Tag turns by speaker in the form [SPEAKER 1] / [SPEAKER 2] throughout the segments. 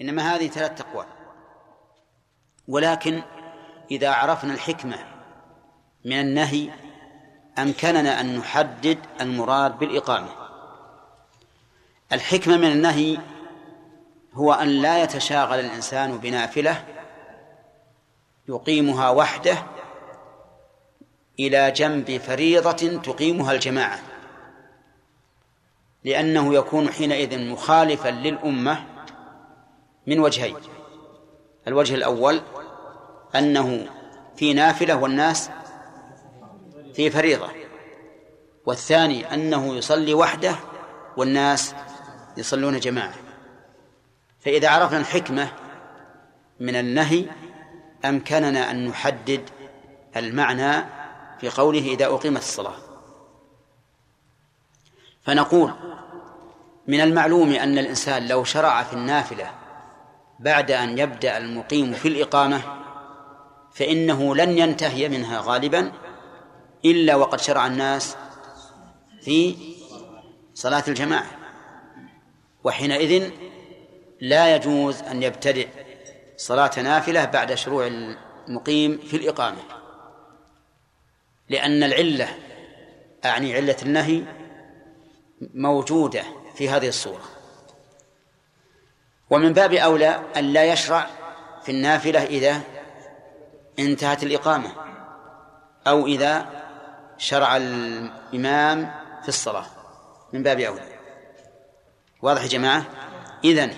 [SPEAKER 1] إنما هذه ثلاث أقوال ولكن إذا عرفنا الحكمة من النهي أمكننا أن نحدد المراد بالإقامة. الحكمة من النهي هو أن لا يتشاغل الإنسان بنافلة يقيمها وحده إلى جنب فريضة تقيمها الجماعة لأنه يكون حينئذ مخالفا للأمة من وجهين. الوجه الأول أنه في نافلة والناس في فريضة. والثاني أنه يصلي وحده والناس يصلون جماعة. فإذا عرفنا الحكمة من النهي أمكننا أن نحدد المعنى في قوله إذا أقيمت الصلاة. فنقول من المعلوم أن الإنسان لو شرع في النافلة بعد أن يبدأ المقيم في الإقامة فإنه لن ينتهي منها غالبا إلا وقد شرع الناس في صلاة الجماعة. وحينئذ لا يجوز أن يبتدئ صلاة نافلة بعد شروع المقيم في الإقامة لأن العلة أعني علة النهي موجودة في هذه الصورة. ومن باب أولى أن لا يشرع في النافلة إذا انتهت الإقامة أو إذا شرع الإمام في الصلاة. من باب أولى. واضح يا جماعة؟ إذن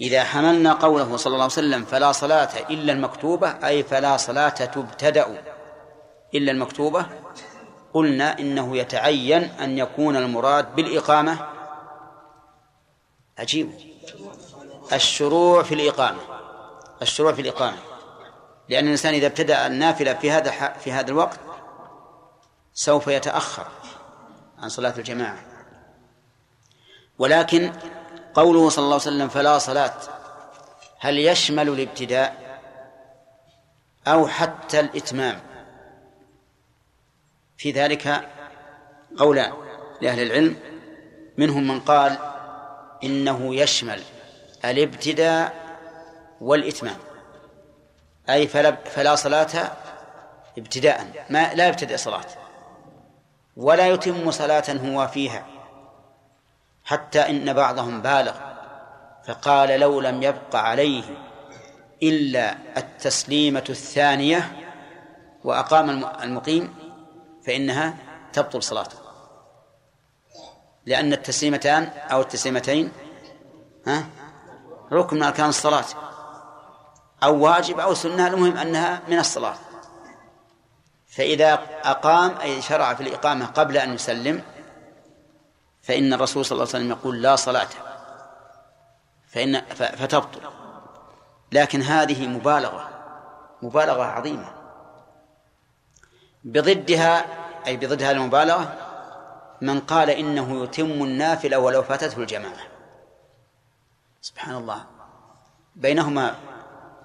[SPEAKER 1] إذا حملنا قوله صلى الله عليه وسلم فلا صلاة إلا المكتوبة أي فلا صلاة تبتدأ إلا المكتوبة قلنا إنه يتعين أن يكون المراد بالإقامة. عجيب. الشروع في الإقامة. الشروع في الإقامة. لأن الإنسان إذا ابتدأ النافلة في هذا في هذا الوقت سوف يتأخر عن صلاة الجماعة. ولكن قوله صلى الله عليه وسلم فلا صلاة هل يشمل الابتداء أو حتى الإتمام؟ في ذلك قولان لأهل العلم منهم من قال إنه يشمل. الابتداء والإتمام. أي فلا, فلا صلاة ابتداء. ما لا يبتدئ صلاة. ولا يتم صلاة هو فيها. حتى إن بعضهم بالغ. فقال لو لم يبق عليه إلا التسليمة الثانية وأقام المقيم فإنها تبطل صلاته. لأن التسليمتان أو التسليمتين ها ركن من أركان الصلاة أو واجب أو سنة المهم أنها من الصلاة. فإذا أقام أي شرع في الإقامة قبل أن يسلم فإن الرسول صلى الله عليه وسلم يقول لا صلاة فإن فتبطل. لكن هذه مبالغة مبالغة عظيمة. بضدها أي بضد هذه المبالغة من قال إنه يتم النافلة ولو فاتته الجماعة. سبحان الله. بينهما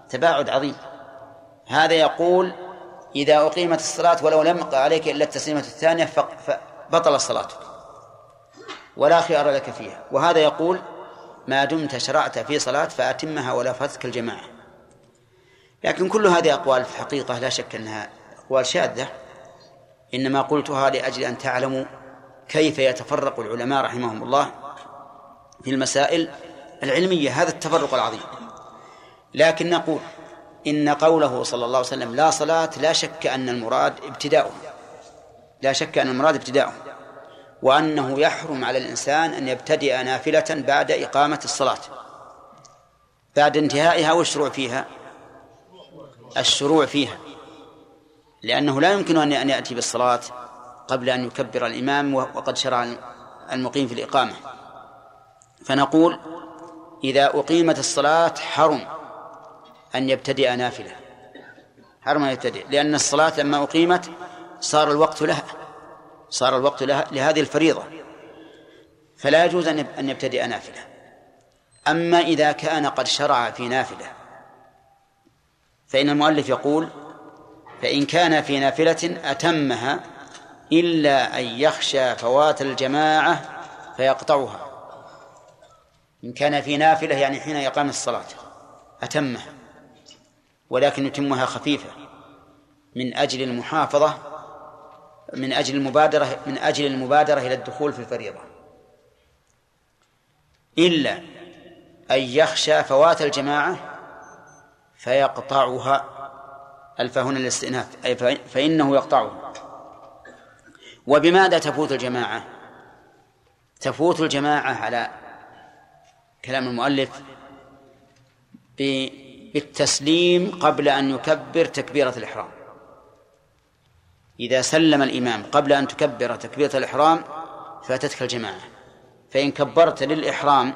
[SPEAKER 1] تباعد عظيم. هذا يقول إذا أقيمت الصلاة ولو لم يقع عليك إلا التسليمة الثانية فبطل الصلاة ولا خيار لك فيها. وهذا يقول ما دمت شرعت في صلاة فأتمها ولا فاتك الجماعة. لكن كل هذه أقوال في الحقيقة لا شك أنها أقوال شاذة. إنما قلتها لأجل أن تعلموا كيف يتفرق العلماء رحمهم الله في المسائل العلمية هذا التفرق العظيم. لكن نقول إن قوله صلى الله عليه وسلم لا صلاة لا شك أن المراد ابتداؤه. لا شك أن المراد ابتداؤه. وأنه يحرم على الإنسان أن يبتدئ نافلة بعد إقامة الصلاة. بعد انتهائها والشروع فيها. الشروع فيها. لأنه لا يمكن أن يأتي بالصلاة قبل أن يكبر الإمام وقد شرع المقيم في الإقامة. فنقول إذا أقيمت الصلاة حرم أن يبتدئ نافلة. حرم أن يبتدئ لأن الصلاة لما أقيمت صار الوقت لها صار الوقت لها لهذه الفريضة. فلا يجوز أن يبتدئ نافلة. أما إذا كان قد شرع في نافلة فإن المؤلف يقول فإن كان في نافلة أتمها إلا أن يخشى فوات الجماعة فيقطعها. إن كان في نافلة يعني حين يقام الصلاة أتمه ولكن يتمها خفيفة من أجل المحافظة من أجل المبادرة من أجل المبادرة إلى الدخول في الفريضة. إلا أن يخشى فوات الجماعة فيقطعها ألف هنا الاستئناف أي فإنه يقطعها. وبماذا تفوت الجماعة؟ تفوت الجماعة على كلام المؤلف بالتسليم قبل أن يكبر تكبيرة الإحرام. إذا سلم الإمام قبل أن تكبر تكبيرة الإحرام فاتتك الجماعة. فإن كبرت للإحرام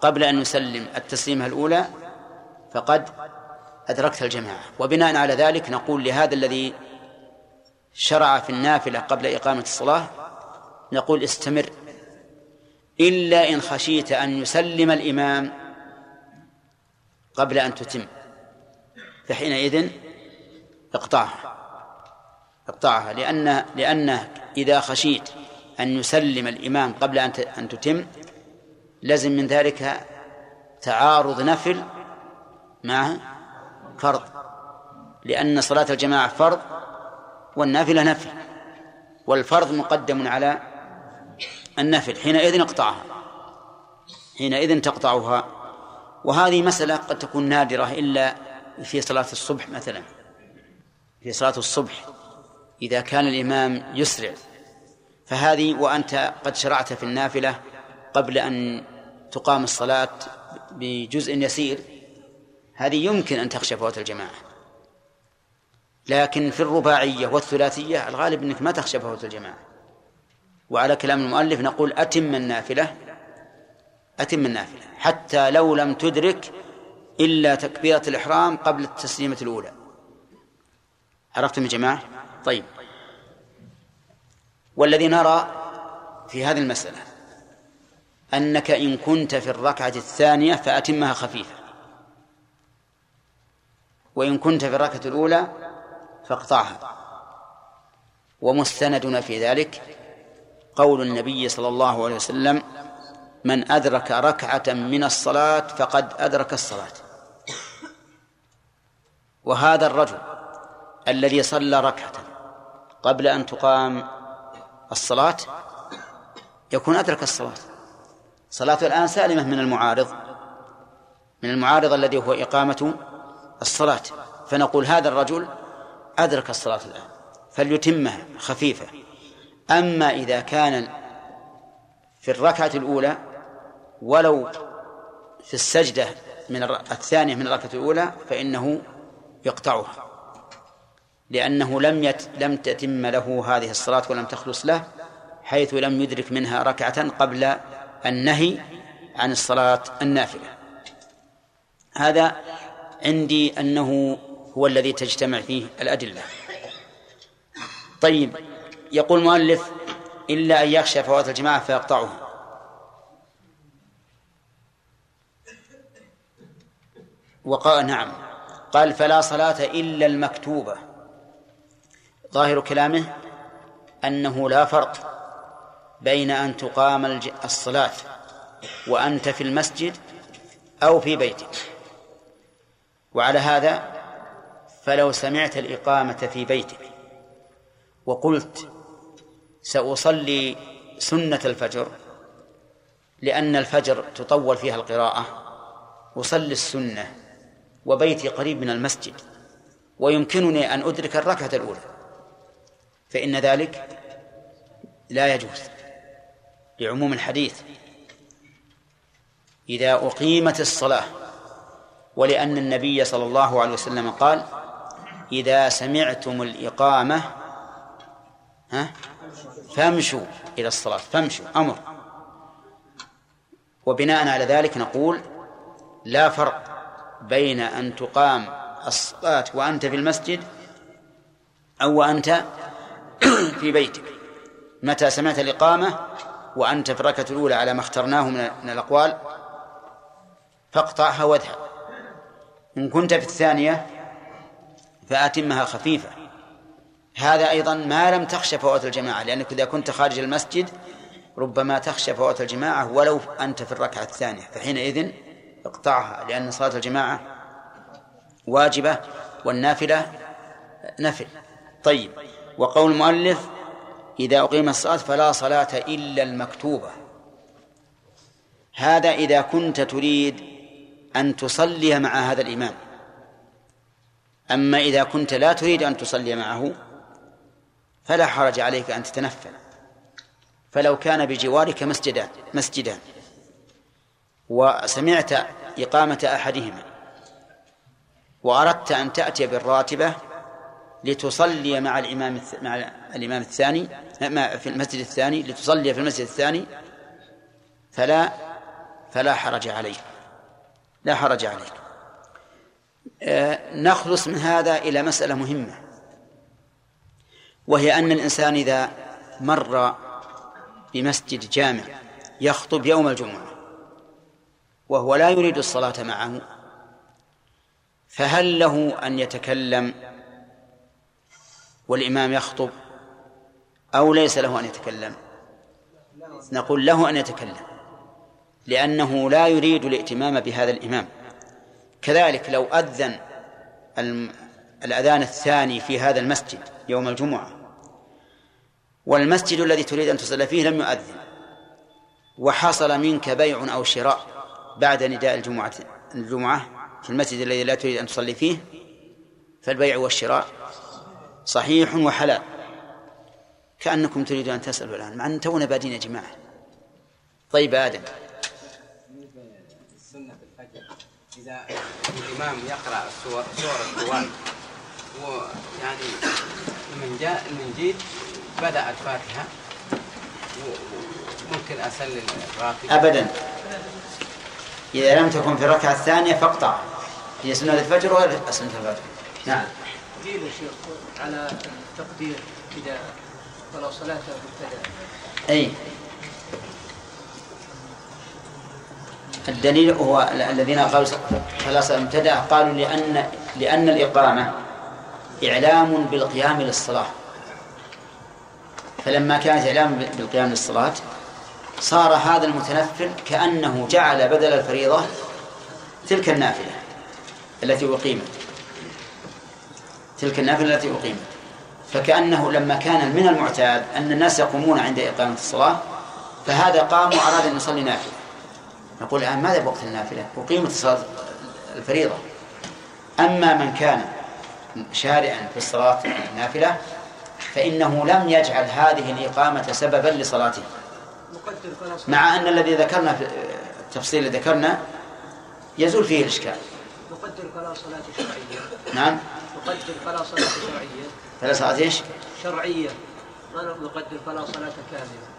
[SPEAKER 1] قبل أن يسلم التسليمة الأولى فقد أدركت الجماعة. وبناء على ذلك نقول لهذا الذي شرع في النافلة قبل إقامة الصلاة نقول استمر إلا إن خشيت أن يسلم الإمام قبل أن تتم. فحينئذ اقطعها. اقطعها لأن لأنه إذا خشيت أن يسلم الإمام قبل أن أن تتم لزم من ذلك تعارض نفل مع فرض. لأن صلاة الجماعة فرض والنافلة نفل والفرض مقدم على النفل حينئذ اقطعها. حينئذ تقطعها. وهذه مسألة قد تكون نادرة إلا في صلاة الصبح مثلا. في صلاة الصبح إذا كان الإمام يسرع. فهذه وأنت قد شرعت في النافلة قبل أن تقام الصلاة بجزء يسير هذه يمكن أن تخشى فوات الجماعة. لكن في الرباعية والثلاثية الغالب أنك ما تخشى فوات الجماعة. وعلى كلام المؤلف نقول أتم النافلة أتم النافلة حتى لو لم تدرك إلا تكبيرة الإحرام قبل التسليمة الأولى. عرفتم يا جماعة؟ طيب. والذي نرى في هذه المسألة أنك إن كنت في الركعة الثانية فأتمها خفيفة. وإن كنت في الركعة الأولى فاقطعها. ومستندنا في ذلك قول النبي صلى الله عليه وسلم من أدرك ركعة من الصلاة فقد أدرك الصلاة. وهذا الرجل الذي صلى ركعة قبل أن تقام الصلاة يكون أدرك الصلاة. صلاته الآن سالمة من المعارض من المعارض الذي هو إقامة الصلاة. فنقول هذا الرجل أدرك الصلاة الآن فليتمها خفيفة. أما إذا كان في الركعة الأولى ولو في السجدة من الثانية من الركعة الأولى فإنه يقطعها لأنه لم يت لم تتم له هذه الصلاة ولم تخلص له حيث لم يدرك منها ركعة قبل النهي عن الصلاة النافلة. هذا عندي أنه هو الذي تجتمع فيه الأدلة. طيب يقول المؤلف إلا أن يخشى فوات الجماعة فيقطعها وقال نعم. قال فلا صلاة إلا المكتوبة. ظاهر كلامه أنه لا فرق بين أن تقام الصلاة وأنت في المسجد أو في بيتك. وعلى هذا فلو سمعت الإقامة في بيتك وقلت سأصلي سنة الفجر لأن الفجر تطول فيها القراءة. أصلي السنة وبيتي قريب من المسجد ويمكنني أن أدرك الركعة الأولى. فإن ذلك لا يجوز لعموم الحديث. إذا أقيمت الصلاة ولأن النبي صلى الله عليه وسلم قال إذا سمعتم الإقامة ها؟ فامشوا إلى الصلاة فامشوا أمر. وبناء على ذلك نقول لا فرق بين أن تقام الصلاة وأنت في المسجد أو وأنت في بيتك. متى سمعت الإقامة وأنت في الركعة الأولى على ما اخترناه من الأقوال فاقطعها واذهب. إن كنت في الثانية فأتمها خفيفة. هذا أيضا ما لم تخشى فوات الجماعة لأنك إذا كنت خارج المسجد ربما تخشى فوات الجماعة ولو أنت في الركعة الثانية فحينئذ اقطعها لأن صلاة الجماعة واجبة والنافلة نفل. طيب وقول المؤلف إذا أقيم الصلاة فلا صلاة إلا المكتوبة هذا إذا كنت تريد أن تصلي مع هذا الإمام. أما إذا كنت لا تريد أن تصلي معه فلا حرج عليك أن تتنفل. فلو كان بجوارك مسجدان مسجدان وسمعت إقامة أحدهما. وأردت أن تأتي بالراتبة لتصلي مع الإمام مع الإمام الثاني في المسجد الثاني لتصلي في المسجد الثاني. فلا فلا حرج عليك. لا حرج عليك. آه، نخلص من هذا إلى مسألة مهمة. وهي أن الإنسان إذا مر بمسجد جامع يخطب يوم الجمعة وهو لا يريد الصلاة معه فهل له أن يتكلم والإمام يخطب أو ليس له أن يتكلم؟ نقول له أن يتكلم لأنه لا يريد الائتمام بهذا الإمام. كذلك لو أذن الأذان الثاني في هذا المسجد يوم الجمعة والمسجد الذي تريد أن تصلي فيه لم يؤذن. وحصل منك بيع أو شراء بعد نداء الجمعة الجمعة في المسجد الذي لا تريد أن تصلي فيه فالبيع والشراء صحيح وحلال. كأنكم تريدون أن تسألوا الآن مع أن تونا بادين يا جماعة. طيب آدم.
[SPEAKER 2] السنة إذا الإمام يقرأ سورة الطوال ويعني من جاء من بدأ الفاتحة ممكن أسلل الراتب
[SPEAKER 1] أبدا. إذا لم تكن في الركعة الثانية فاقطع. هي سنة الفجر ولا سنة الفجر. نعم.
[SPEAKER 3] قيل يا شيخ على التقدير إذا ولو صلاة مبتدأ.
[SPEAKER 1] أي. الدليل هو الذين قالوا فلا صلاة مبتدأ قالوا لأن لأن الإقامة إعلام بالقيام للصلاة. فلما كانت إعلام بالقيام للصلاة صار هذا المتنفل كأنه جعل بدل الفريضة تلك النافلة التي أقيمت. تلك النافلة التي أقيمت. فكأنه لما كان من المعتاد أن الناس يقومون عند إقامة الصلاة فهذا قام وأراد أن يصلي نافلة. نقول الآن ماذا بوقت النافلة؟ أقيمت الصلاة الفريضة. أما من كان شارعا في الصلاة النافلة فإنه لم يجعل هذه الإقامة سببا لصلاته. مع أن الذي ذكرنا في التفصيل الذي ذكرنا يزول فيه الإشكال.
[SPEAKER 3] نقدر فلا صلاة شرعية.
[SPEAKER 1] نعم.
[SPEAKER 3] نقدر فلا صلاة شرعية.
[SPEAKER 1] فلا صلاة إيش؟
[SPEAKER 3] شرعية. ما نقدر فلا صلاة كاملة.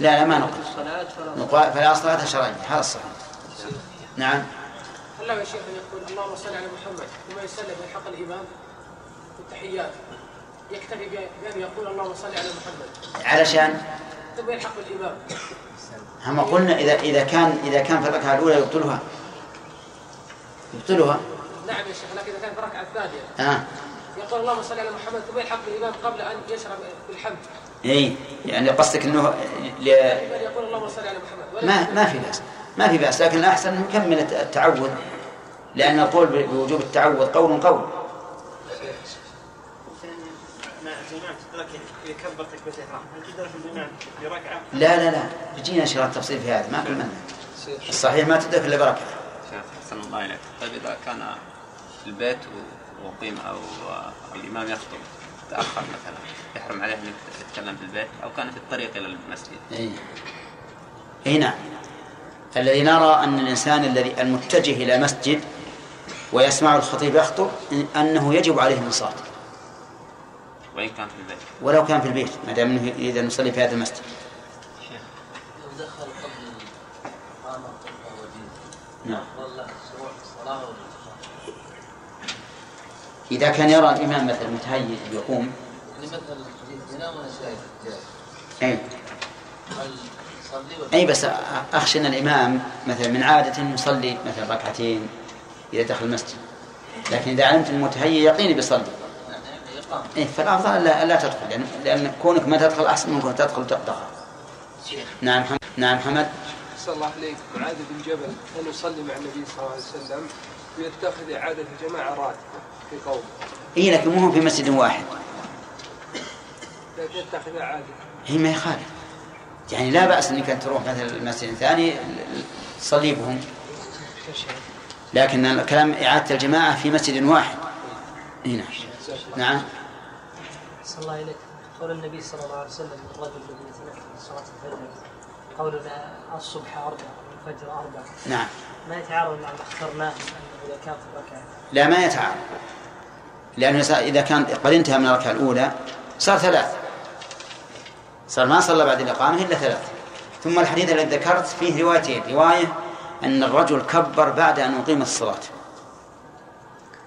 [SPEAKER 1] لا لا ما نقدر
[SPEAKER 3] الصلاة فلا
[SPEAKER 1] نقول فلا صلاة شرعية. هذا الصحيح. نعم.
[SPEAKER 4] هلا يا شيخ يقول اللهم صل على محمد وما يسلم من حق الإمام في التحيات يكتفي بأن يقول اللهم صل على محمد.
[SPEAKER 1] علشان
[SPEAKER 4] ثم يلحق بالإمام
[SPEAKER 1] هم قلنا إذا إذا كان إذا كان في الركعة الأولى يبطلها. يبطلها.
[SPEAKER 4] نعم يا شيخ لكن إذا كان في الركعة الثانية.
[SPEAKER 1] آه.
[SPEAKER 4] يقول اللهم صل على محمد ثم يلحق بالإمام قبل أن يشرب بالحمد؟
[SPEAKER 1] إي يعني قصدك إنه ل...
[SPEAKER 4] يقول اللهم صل على محمد؟
[SPEAKER 1] ما ما في بأس. ما في بأس لكن الأحسن نكمل التعوذ. لأن القول بوجوب التعوذ قول قول. لا لا لا. بيجينا إن شاء الله التفصيل في هذا. ما في منه الصحيح ما تدرك إلا بركه
[SPEAKER 2] شيخ أحسن الله إليك. طيب إذا كان في البيت وقيم أو الإمام يخطب تأخر مثلا يحرم عليه أن يتكلم في البيت أو كان في الطريق إلى المسجد.
[SPEAKER 1] اي اي نعم. الذي نرى أن الإنسان الذي المتجه إلى مسجد ويسمع الخطيب يخطب أنه يجب عليه الانصات.
[SPEAKER 2] وإن كان في البيت.
[SPEAKER 1] ولو كان في البيت ما دام إنه إذا نصلي في هذا المسجد.
[SPEAKER 3] لو دخل قبل
[SPEAKER 1] نعم.
[SPEAKER 3] والله الصلاة
[SPEAKER 1] إذا كان يرى الإمام مثلا متهيئ يقوم.
[SPEAKER 3] مثلا ينام وأنا شايف
[SPEAKER 1] أي. أي بس أخشى أن الإمام مثلا من عادة يصلي مثلا ركعتين إذا دخل المسجد. لكن إذا علمت المتهيئ يقيني بيصلي. إيه فالأفضل لا, لا تدخل لأن, لأن كونك ما تدخل أحسن من كونك تدخل تدخل نعم حمد نعم حمد
[SPEAKER 5] صلى الله عليك. معاذ بن جبل أن يصلي مع النبي صلى الله عليه وسلم ويتخذ إعادة الجماعة راتبة في قوم.
[SPEAKER 1] اي لكن مو في مسجد واحد.
[SPEAKER 5] لكن يتخذ إعادة.
[SPEAKER 1] هي ما يخالف يعني لا بأس إنك تروح مثلا المسجد الثاني تصلي بهم. لكن الكلام إعادة الجماعة في مسجد واحد. هنا نعم.
[SPEAKER 3] صلى الله إليك قول النبي صلى الله عليه وسلم الرجل الذي يتنفل صلاة الفجر قولنا الصبح أربع والفجر أربع.
[SPEAKER 1] نعم.
[SPEAKER 3] ما يتعارض مع ما اخترناه أنه إذا كانت الركعة.
[SPEAKER 1] لا ما يتعارض. لأنه إذا كان قد انتهى من الركعة الأولى صار ثلاث. صار ما صلى بعد الإقامة إلا ثلاث. ثم الحديث الذي ذكرت فيه روايتين. رواية أن الرجل كبر بعد أن أقيم الصلاة.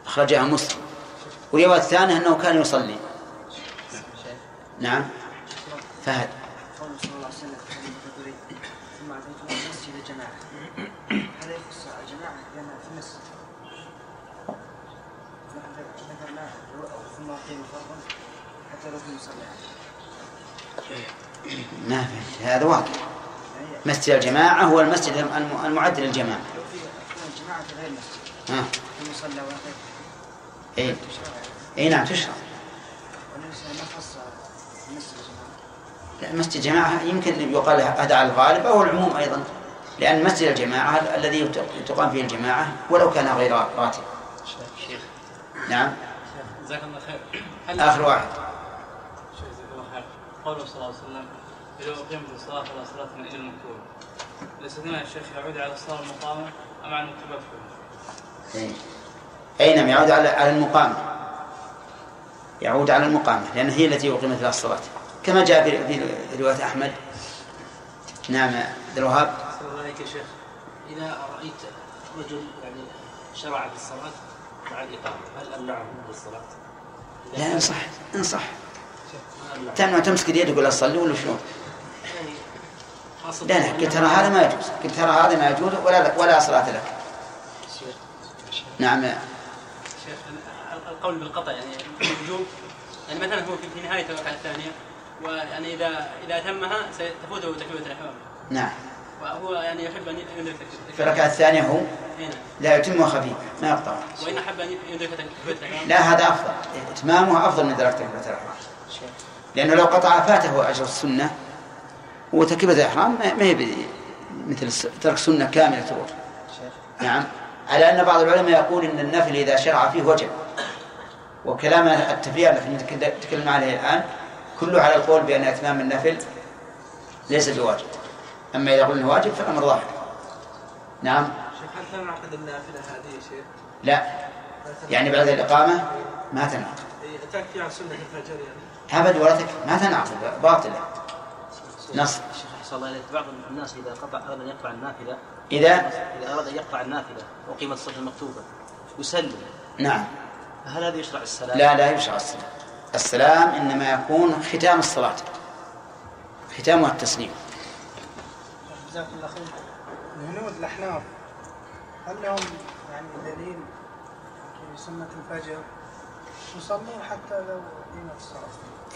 [SPEAKER 1] أخرجها مسلم. والرواية الثانية أنه كان يصلي. نعم. فهد. ما فهمت هذا واضح. مسجد الجماعة هو المسجد الم- المعد للجماعة.
[SPEAKER 6] لو في في الجماعة في غير المسجد.
[SPEAKER 1] ها.
[SPEAKER 6] في مصلى واحد
[SPEAKER 1] إيه. إيه نعم تشرع لا مسجد جماعة يمكن يقال هذا على الغالب أو العموم أيضا لأن مسجد الجماعة ال- الذي تقام فيه الجماعة ولو كان غير راتب.
[SPEAKER 7] شيخ
[SPEAKER 1] نعم.
[SPEAKER 7] جزاك الله خير.
[SPEAKER 1] آخر واحد.
[SPEAKER 7] شيخ جزاك الله خير. قوله صلى الله عليه وسلم إذا أقيمت الصلاة فلا صلاة إلا المكتوبة الاستثناء الشيخ يعود على الصلاة المقامة أم على؟
[SPEAKER 1] إيه. أي نعم يعود على المقامة. يعود على المقامة لأن هي التي أقيمت لها الصلاة. كما جاء في رواية أحمد. نعم عبد الوهاب.
[SPEAKER 8] عليك يا شيخ. إذا رأيت رجل يعني شرع في الصلاة مع الإقامة هل أمنعه من الصلاة؟
[SPEAKER 1] لا انصح انصح تمنع تمسك يدك ولا تصلي ولا شلون؟
[SPEAKER 8] يعني
[SPEAKER 1] لا لا قلت ترى هذا ما يجوز قلت ترى هذا ما يجوز ولا ولا صلاة لك. نعم.
[SPEAKER 7] القول بالقطع يعني الوجوب يعني مثلا هو في- في نهاية الركعة الثانية ويعني إذا إذا أتمها ستفوته تكبيرة الإحرام
[SPEAKER 1] نعم.
[SPEAKER 7] وهو يعني يحب أن يدرك
[SPEAKER 1] في الركعة الثانية هو؟
[SPEAKER 7] هنا
[SPEAKER 1] لا يتم خفيف ما يقطع.
[SPEAKER 7] وإن أحب أن يدرك تكبيرة الإحرام
[SPEAKER 1] لا هذا أفضل. إتمامه أفضل من درجة تكبيرة الإحرام لأنه لو قطع فاته أجر السنة وتكبيرة الإحرام ما ما هي ب- مثل ترك سنة كاملة تروح. نعم. على أن بعض العلماء يقول أن النفل إذا شرع فيه وجب. وكلام التفريع الذي نتكلم- عليه الآن كله على القول بأن إتمام النفل ليس بواجب. أما إذا قلنا واجب فالأمر ظاهر نعم؟
[SPEAKER 5] شيخ هل تنعقد النافلة هذه يا شيخ؟
[SPEAKER 1] لا. يعني بعد الإقامة ما تنعقد.
[SPEAKER 5] تكفي عن سنة الفجر يعني.
[SPEAKER 1] أبد ولا تكفي ما تنعقد. باطلة نص.
[SPEAKER 8] شيخ أحسن الله إليك. بعض الناس إذا قطع أراد أن يقطع النافلة
[SPEAKER 1] إذا؟
[SPEAKER 8] إذا أراد أن يقطع النافلة وقيمة الصلاة المكتوبة يسلم.
[SPEAKER 1] نعم.
[SPEAKER 8] فهل هذا يشرع السلام؟
[SPEAKER 1] لا لا يشرع السلام. السلام إنما يكون ختام الصلاة. ختامها التسليم.
[SPEAKER 6] جزاك الله خير. الهنود الأحناف هل لهم يعني دليل في سنة الفجر؟ يصلوا حتى لو قيمت الصلاة.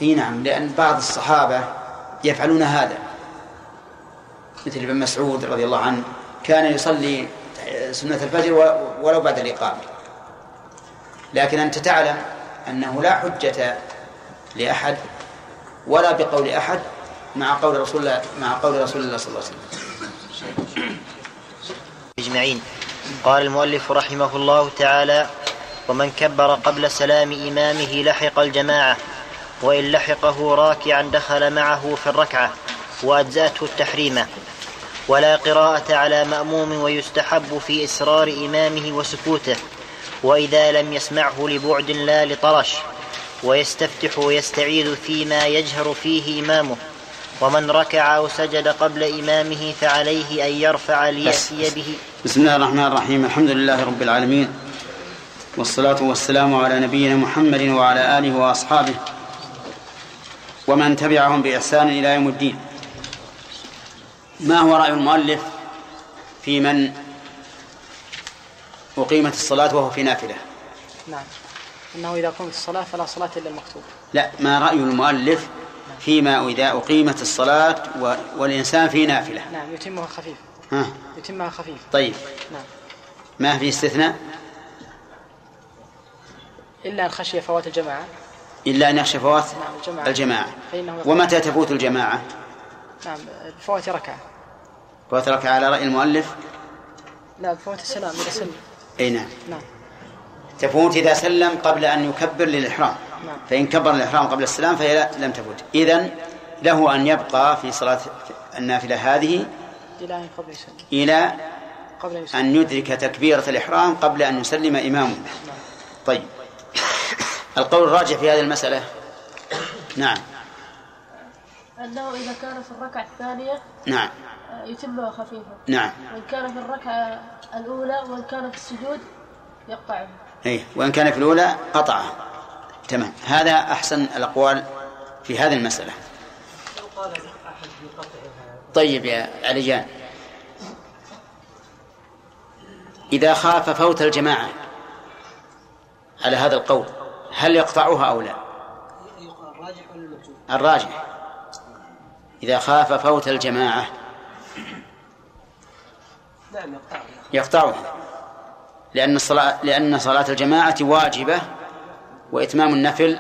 [SPEAKER 1] إي نعم لأن بعض الصحابة يفعلون هذا. مثل ابن مسعود رضي الله عنه كان يصلي سنة الفجر ولو بعد الإقامة. لكن أنت تعلم أنه لا حجة لأحد ولا بقول أحد مع قول رسول الله مع قول رسول الله صلى الله عليه وسلم.
[SPEAKER 9] أجمعين. قال المؤلف رحمه الله تعالى ومن كبر قبل سلام إمامه لحق الجماعة وإن لحقه راكعا دخل معه في الركعة وأجزأته التحريمة ولا قراءة على مأموم ويستحب في إسرار إمامه وسكوته وإذا لم يسمعه لبعد لا لطرش ويستفتح ويستعيذ فيما يجهر فيه إمامه. ومن ركع أو سجد قبل إمامه فعليه أن يرفع ليأتي به.
[SPEAKER 1] بسم الله الرحمن الرحيم. الحمد لله رب العالمين. والصلاة والسلام على نبينا محمد وعلى آله وأصحابه ومن تبعهم بإحسان إلى يوم الدين. ما هو رأي المؤلف في من أقيمت الصلاة وهو في نافلة.
[SPEAKER 3] نعم. أنه إذا قمت الصلاة فلا صلاة إلا المكتوبة
[SPEAKER 1] لا ما رأي المؤلف فيما إذا أقيمت الصلاة و- والإنسان في نافلة.
[SPEAKER 10] نعم يتمها خفيف.
[SPEAKER 1] ها.
[SPEAKER 10] يتمها خفيف.
[SPEAKER 1] طيب.
[SPEAKER 10] نعم.
[SPEAKER 1] ما في استثناء؟
[SPEAKER 10] إلا أن خشي فوات الجماعة.
[SPEAKER 1] إلا أن يخشى فوات
[SPEAKER 10] نعم الجماعة.
[SPEAKER 1] الجماعة. ومتى تفوت الجماعة؟
[SPEAKER 10] نعم بفوات ركعة.
[SPEAKER 1] فوات ركعة على رأي المؤلف؟
[SPEAKER 10] لا بفوات السلام إذا سلم.
[SPEAKER 1] أي نعم.
[SPEAKER 10] نعم.
[SPEAKER 1] تفوت إذا سلم قبل أن يكبر للإحرام.
[SPEAKER 10] نعم.
[SPEAKER 1] فإن كبر الإحرام قبل السلام فهي لم تفوت. إذن له أن يبقى في صلاة النافلة هذه
[SPEAKER 10] إلى قبل يسلم
[SPEAKER 1] إلى
[SPEAKER 10] قبل أن يسلم
[SPEAKER 1] أن يدرك تكبيرة الإحرام قبل أن يسلم إمامه طيب. القول الراجح في هذه المسألة؟ نعم.
[SPEAKER 11] أنه إذا كان في الركعة الثانية
[SPEAKER 1] نعم.
[SPEAKER 11] يتمها خفيفا.
[SPEAKER 1] نعم.
[SPEAKER 11] وإن كان في الركعة الأولى وإن كان في السجود يقطعه.
[SPEAKER 1] أي وإن كان في الأولى قطعه. تمام. هذا أحسن الأقوال في هذه المسألة.
[SPEAKER 3] لو قال أحد بقطعها
[SPEAKER 1] طيب يا عليان إذا خاف فوت الجماعة على هذا القول هل يقطعها أو لا؟
[SPEAKER 3] الراجح ولا المرجوح؟
[SPEAKER 1] الراجح. إذا خاف فوت الجماعة
[SPEAKER 3] يقطعها.
[SPEAKER 1] يقطعها. لأن الصلاة لأن صلاة الجماعة واجبة وإتمام النفل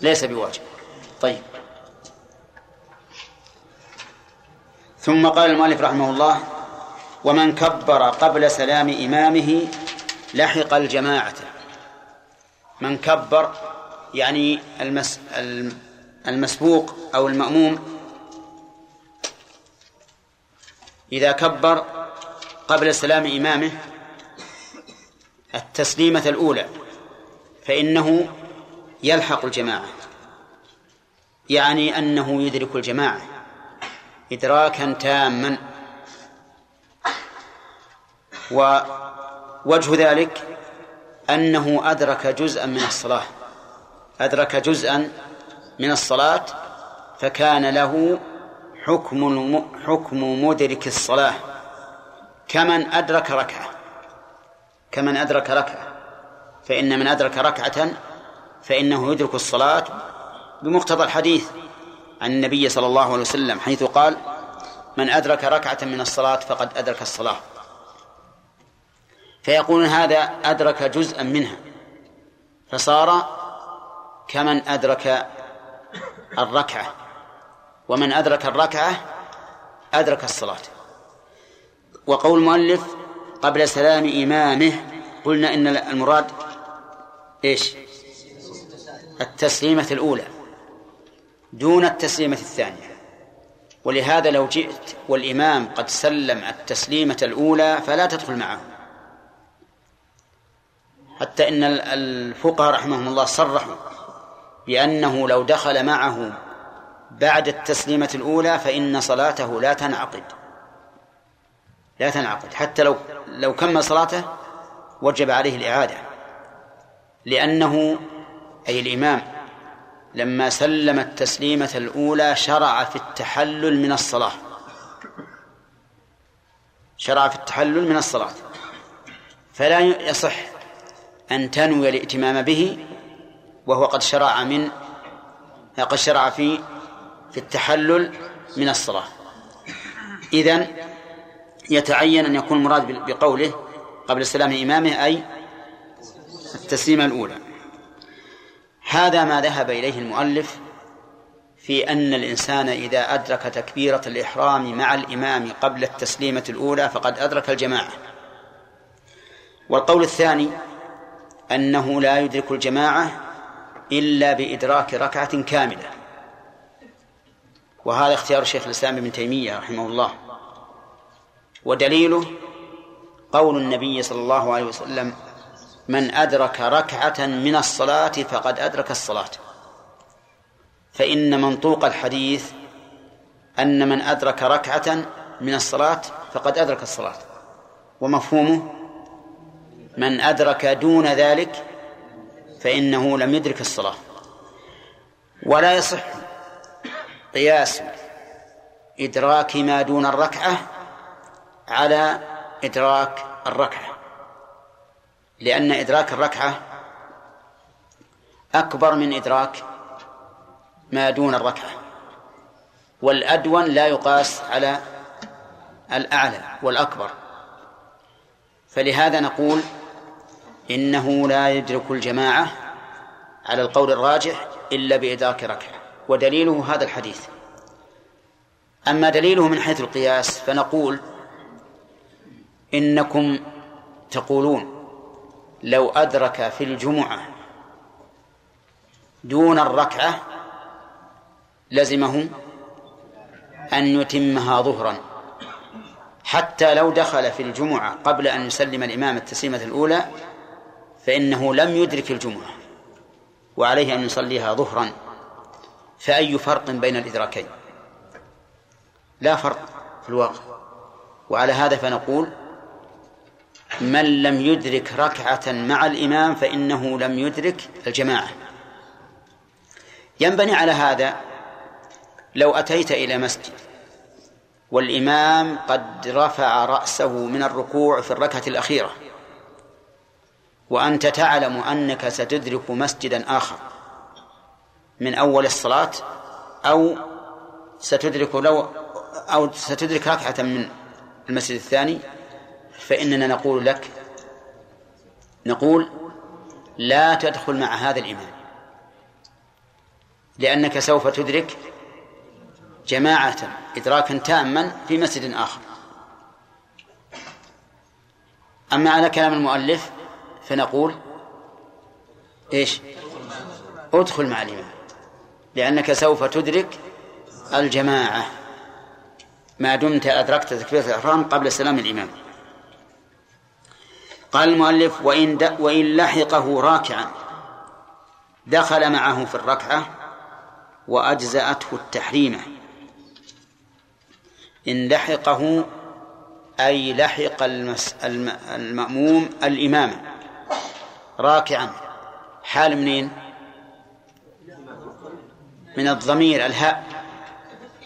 [SPEAKER 1] ليس بواجب. طيب. ثم قال المؤلف رحمه الله ومن كبر قبل سلام إمامه لحق الجماعة. من كبر يعني المس الم- المسبوق أو المأموم إذا كبر قبل سلام إمامه التسليمة الأولى فإنه يلحق الجماعة يعني أنه يدرك الجماعة إدراكا تاما. ووجه ذلك أنه أدرك جزءا من الصلاة أدرك جزءا من الصلاة فكان له حكم حكم مدرك الصلاة. كمن أدرك ركعة. كمن أدرك ركعة. فإن من أدرك ركعة فإنه يدرك الصلاة بمقتضى الحديث عن النبي صلى الله عليه وسلم حيث قال من أدرك ركعة من الصلاة فقد أدرك الصلاة. فيقولون هذا أدرك جزءا منها. فصار كمن أدرك الركعة. ومن أدرك الركعة أدرك الصلاة. وقول المؤلف قبل سلام إمامه قلنا إن المراد إيش؟ التسليمة الأولى دون التسليمة الثانية. ولهذا لو جئت والإمام قد سلم التسليمة الأولى فلا تدخل معه. حتى إن الفقهاء رحمهم الله صرحوا بأنه لو دخل معه بعد التسليمة الأولى فإن صلاته لا تنعقد. لا تنعقد حتى لو لو كمل صلاته وجب عليه الإعادة. لأنه أي الإمام لما سلم التسليمة الأولى شرع في التحلل من الصلاة. شرع في التحلل من الصلاة. فلا يصح أن تنوي الائتمام به وهو قد شرع من قد شرع في في التحلل من الصلاة. إذن يتعين أن يكون المراد بقوله قبل سلام إمامه أي التسليمة الأولى. هذا ما ذهب إليه المؤلف في أن الإنسان إذا أدرك تكبيرة الإحرام مع الإمام قبل التسليمة الأولى فقد أدرك الجماعة. والقول الثاني أنه لا يدرك الجماعة إلا بإدراك ركعة كاملة. وهذا اختيار شيخ الإسلام ابن تيمية رحمه الله. ودليله قول النبي صلى الله عليه وسلم من أدرك ركعة من الصلاة فقد أدرك الصلاة. فإن منطوق الحديث أن من أدرك ركعة من الصلاة فقد أدرك الصلاة. ومفهومه؟ من أدرك دون ذلك فإنه لم يدرك الصلاة. ولا يصح قياس إدراك ما دون الركعة على إدراك الركعة لأن إدراك الركعة أكبر من إدراك ما دون الركعة والأدون لا يقاس على الأعلى والأكبر. فلهذا نقول إنه لا يدرك الجماعة على القول الراجح إلا بإدراك ركعة ودليله هذا الحديث. أما دليله من حيث القياس فنقول إنكم تقولون لو أدرك في الجمعة دون الركعة لزمه أن يتمها ظهرا. حتى لو دخل في الجمعة قبل أن يسلم الإمام التسليمة الأولى فإنه لم يدرك الجمعة وعليه أن يصليها ظهرا. فأي فرق بين الإدراكين؟ لا فرق في الواقع. وعلى هذا فنقول من لم يدرك ركعة مع الإمام فإنه لم يدرك الجماعة. ينبني على هذا لو أتيت إلى مسجد والإمام قد رفع رأسه من الركوع في الركعة الأخيرة وأنت تعلم أنك ستدرك مسجدا آخر من أول الصلاة أو ستدرك لو أو ستدرك ركعة من المسجد الثاني فإننا نقول لك نقول لا تدخل مع هذا الإمام لأنك سوف تدرك جماعة إدراكا تاما في مسجد آخر. أما على كلام المؤلف فنقول إيش؟ ادخل مع الإمام لأنك سوف تدرك الجماعة ما دمت أدركت تكبيرة الإحرام قبل سلام الإمام. قال المؤلف وإن, وإن لحقه راكعا. دخل معه في الركعة وأجزأته التحريمة. إن لحقه أي لحق المس المأموم الإمامة راكعا. حال منين؟ من الضمير الهاء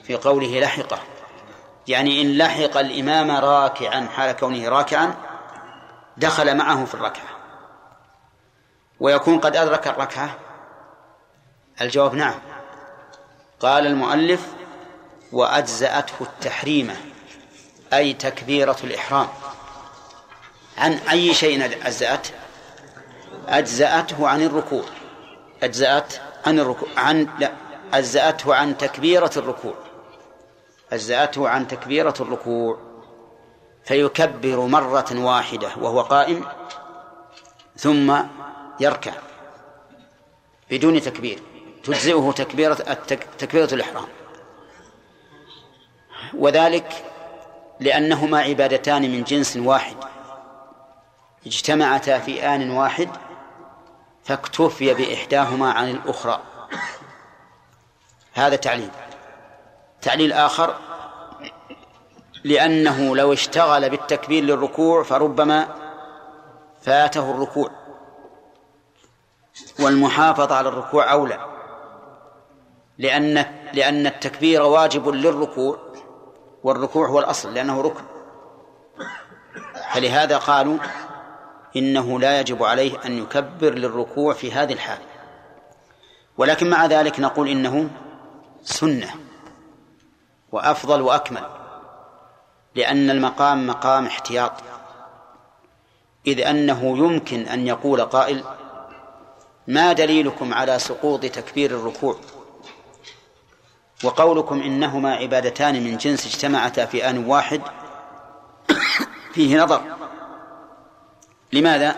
[SPEAKER 1] في قوله لحقه. يعني إن لحق الإمام راكعا حال كونه راكعا دخل معه في الركعة. ويكون قد أدرك الركعة؟ الجواب نعم. قال المؤلف وأجزأته التحريمة أي تكبيرة الإحرام. عن أي شيء أجزأت؟ أجزأته عن الركوع. أجزأت عن الركوع عن لا أجزأته عن تكبيرة الركوع. أجزأته عن تكبيرة الركوع. فيكبر مرة واحدة وهو قائم ثم يركع بدون تكبير تجزئه تكبيرة تكبيرة الإحرام. وذلك لأنهما عبادتان من جنس واحد. اجتمعتا في آن واحد فاكتفي بإحداهما عن الأخرى. هذا تعليل. تعليل آخر لأنه لو اشتغل بالتكبير للركوع فربما فاته الركوع والمحافظة على الركوع أولى. لأن لأن التكبير واجب للركوع والركوع هو الأصل لأنه ركن. فلهذا قالوا إنه لا يجب عليه أن يكبر للركوع في هذه الحال. ولكن مع ذلك نقول إنه سنة وأفضل وأكمل. لأن المقام مقام احتياط. إذ أنه يمكن أن يقول قائل ما دليلكم على سقوط تكبير الركوع؟ وقولكم إنهما عبادتان من جنس اجتمعتا في آن واحد؟ فيه نظر. لماذا؟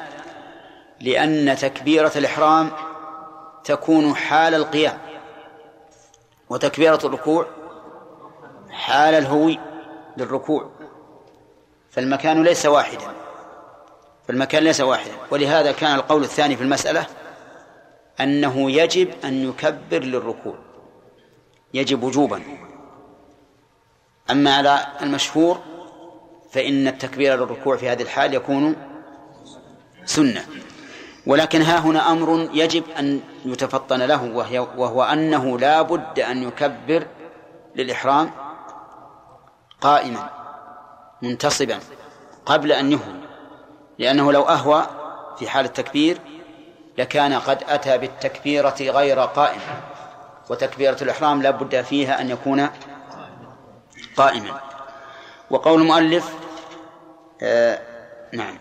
[SPEAKER 1] لأن تكبيرة الإحرام تكون حال القيام وتكبيرة الركوع حال الهوي. للركوع فالمكان ليس واحدا فالمكان ليس واحدا. ولهذا كان القول الثاني في المسألة أنه يجب أن يكبر للركوع يجب وجوبا. أما على المشهور فإن التكبير للركوع في هذه الحال يكون سنة. ولكن ها هنا أمر يجب أن يتفطن له وهو أنه لا بد أن يكبر للإحرام قائما منتصبا قبل أن يهوي لأنه لو أهوى في حال التكبير لكان قد أتى بالتكبيرة غير قائم وتكبيرة الإحرام لا بد فيها أن يكون قائما. وقول المؤلف آه نعم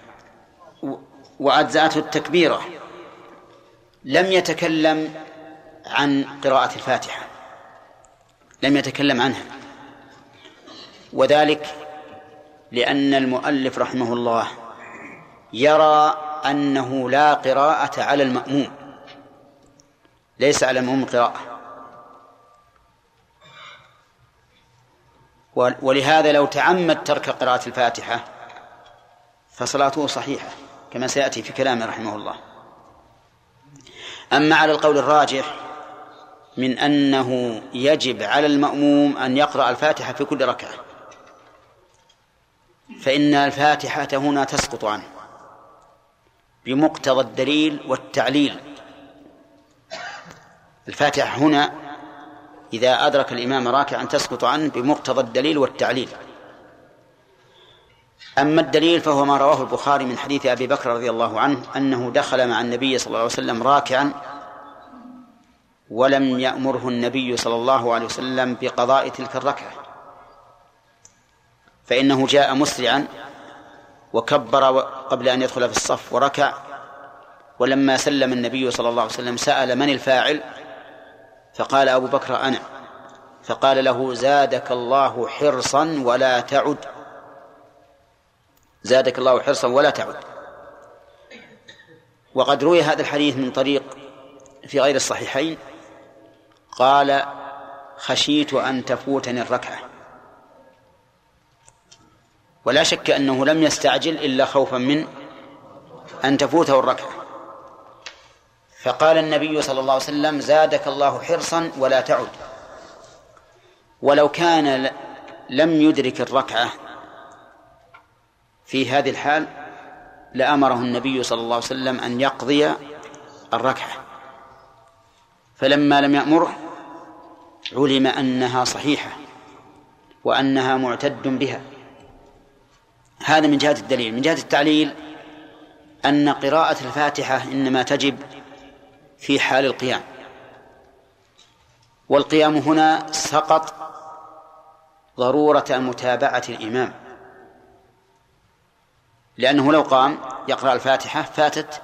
[SPEAKER 1] وأجزأته التكبيرة لم يتكلم عن قراءة الفاتحة لم يتكلم عنها. وذلك لأن المؤلف رحمه الله يرى أنه لا قراءة على المأموم ليس على المأموم قراءة. ولهذا لو تعمد ترك قراءة الفاتحة فصلاته صحيحة كما سيأتي في كلامه رحمه الله. أما على القول الراجح من أنه يجب على المأموم أن يقرأ الفاتحة في كل ركعة. فإن الفاتحة هنا تسقط عنه بمقتضى الدليل والتعليل. الفاتحة هنا إذا أدرك الإمام راكعا تسقط عنه بمقتضى الدليل والتعليل. أما الدليل فهو ما رواه البخاري من حديث أبي بكر رضي الله عنه أنه دخل مع النبي صلى الله عليه وسلم راكعا ولم يأمره النبي صلى الله عليه وسلم بقضاء تلك الركعة. فإنه جاء مسرعا وكبر قبل أن يدخل في الصف وركع ولما سلم النبي صلى الله عليه وسلم سأل من الفاعل؟ فقال أبو بكر أنا. فقال له زادك الله حرصا ولا تعد. زادك الله حرصا ولا تعد. وقد روي هذا الحديث من طريق في غير الصحيحين. قال خشيت أن تفوتني الركعة. ولا شك أنه لم يستعجل إلا خوفا من أن تفوته الركعة. فقال النبي صلى الله عليه وسلم زادك الله حرصا ولا تعد. ولو كان لم يدرك الركعة في هذه الحال لأمره النبي صلى الله عليه وسلم أن يقضي الركعة. فلما لم يأمره علم أنها صحيحة وأنها معتد بها. هذا من جهة الدليل. من جهة التعليل أن قراءة الفاتحة إنما تجب في حال القيام. والقيام هنا سقط ضرورة متابعة الإمام. لأنه لو قام يقرأ الفاتحة فاتت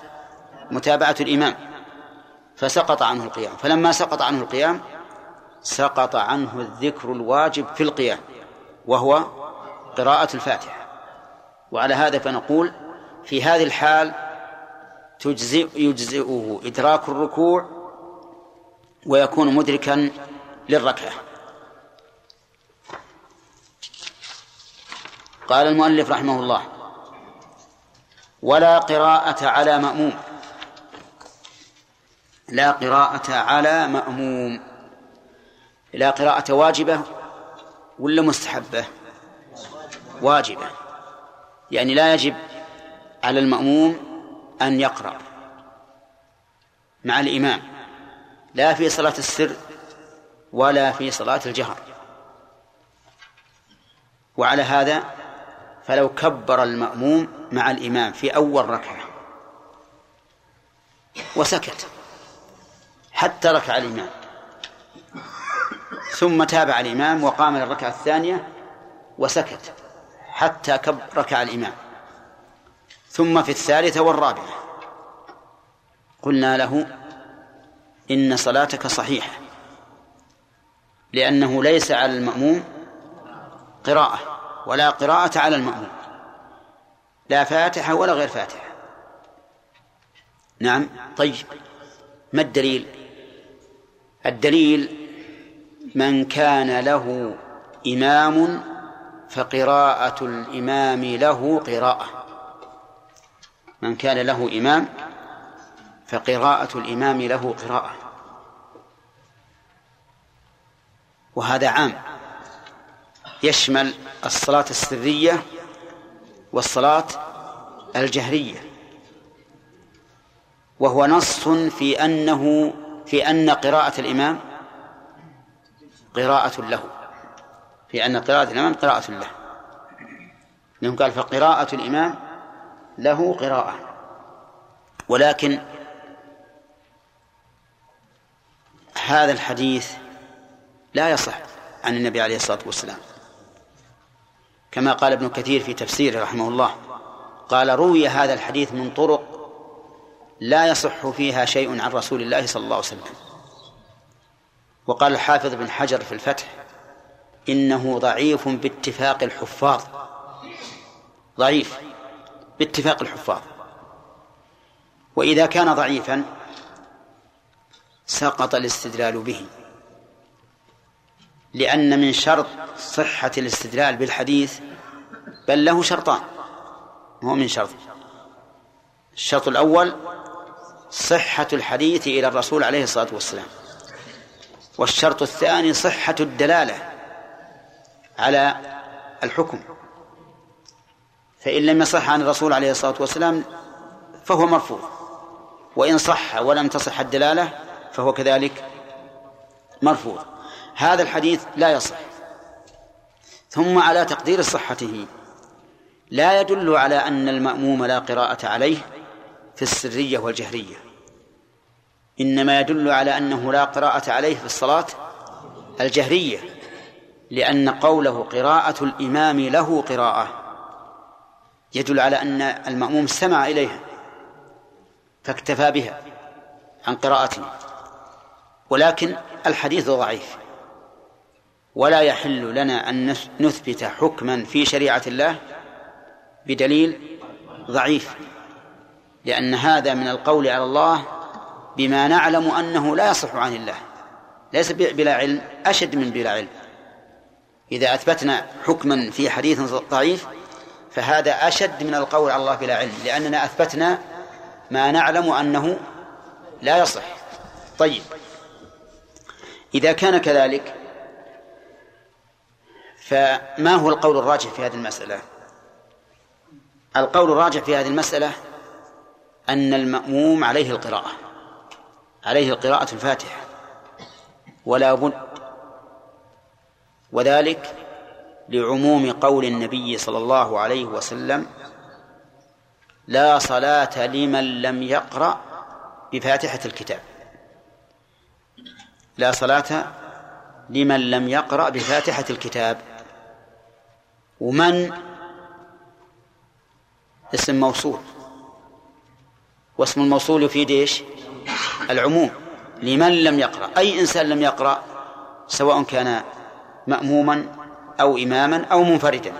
[SPEAKER 1] متابعة الإمام فسقط عنه القيام. فلما سقط عنه القيام سقط عنه الذكر الواجب في القيام وهو قراءة الفاتحة. وعلى هذا فنقول في هذه الحال تجزئ يجزئه إدراك الركوع ويكون مدركا للركعة. قال المؤلف رحمه الله ولا قراءة على مأموم. لا قراءة على مأموم. لا قراءة واجبة ولا مستحبة؟ واجبة. يعني لا يجب على المأموم أن يقرأ مع الإمام لا في صلاة السر ولا في صلاة الجهر. وعلى هذا فلو كبر المأموم مع الإمام في أول ركعة وسكت حتى ركع الإمام ثم تابع الإمام وقام للركعة الثانية وسكت. حتى ركع الإمام. ثم في الثالثة والرابعة. قلنا له إن صلاتك صحيحة لأنه ليس على المأموم قراءة ولا قراءة على المأموم. لا فاتحة ولا غير فاتحة. نعم طيب. ما الدليل؟ الدليل من كان له إمام فقراءة الإمام له قراءة. من كان له إمام فقراءة الإمام له قراءة. وهذا عام. يشمل الصلاة السرية والصلاة الجهرية. وهو نص في أنه في أن قراءة الإمام قراءة له. في أن قراءة الإمام قراءة له. لأنه قال فقراءة الإمام له قراءة. ولكن هذا الحديث لا يصح عن النبي عليه الصلاة والسلام. كما قال ابن كثير في تفسيره رحمه الله قال روي هذا الحديث من طرق لا يصح فيها شيء عن رسول الله صلى الله عليه وسلم. وقال الحافظ بن حجر في الفتح إنه ضعيف باتفاق الحفاظ. ضعيف باتفاق الحفاظ. وإذا كان ضعيفا سقط الاستدلال به. لأن من شرط صحة الاستدلال بالحديث بل له شرطان. هو من شرط. الشرط الأول صحة الحديث إلى الرسول عليه الصلاة والسلام. والشرط الثاني صحة الدلالة. على الحكم. فإن لم يصح عن الرسول عليه الصلاة والسلام فهو مرفوض. وإن صح ولم تصح الدلالة فهو كذلك مرفوض. هذا الحديث لا يصح. ثم على تقدير صحته. لا يدل على أن المأموم لا قراءة عليه في السرية والجهرية. إنما يدل على أنه لا قراءة عليه في الصلاة الجهرية. لأن قوله قراءة الإمام له قراءة. يدل على أن المأموم استمع إليها فاكتفى بها عن قراءته. ولكن الحديث ضعيف. ولا يحل لنا أن نثبت حكما في شريعة الله بدليل ضعيف لأن هذا من القول على الله بما نعلم أنه لا يصح عن الله. ليس بلا علم أشد من بلا علم. إذا أثبتنا حكما في حديث ضعيف فهذا أشد من القول على الله بلا علم لأننا أثبتنا ما نعلم أنه لا يصح. طيب. إذا كان كذلك فما هو القول الراجح في هذه المسألة؟ القول الراجح في هذه المسألة أن المأموم عليه القراءة عليه القراءة الفاتحة ولا بد وذلك لعموم قول النبي صلى الله عليه وسلم لا صلاة لمن لم يقرأ بفاتحة الكتاب. لا صلاة لمن لم يقرأ بفاتحة الكتاب. ومن اسم موصول. واسم الموصول يفيد إيش؟ العموم. لمن لم يقرأ. أي إنسان لم يقرأ سواء كان مأموما أو إماما أو منفردا.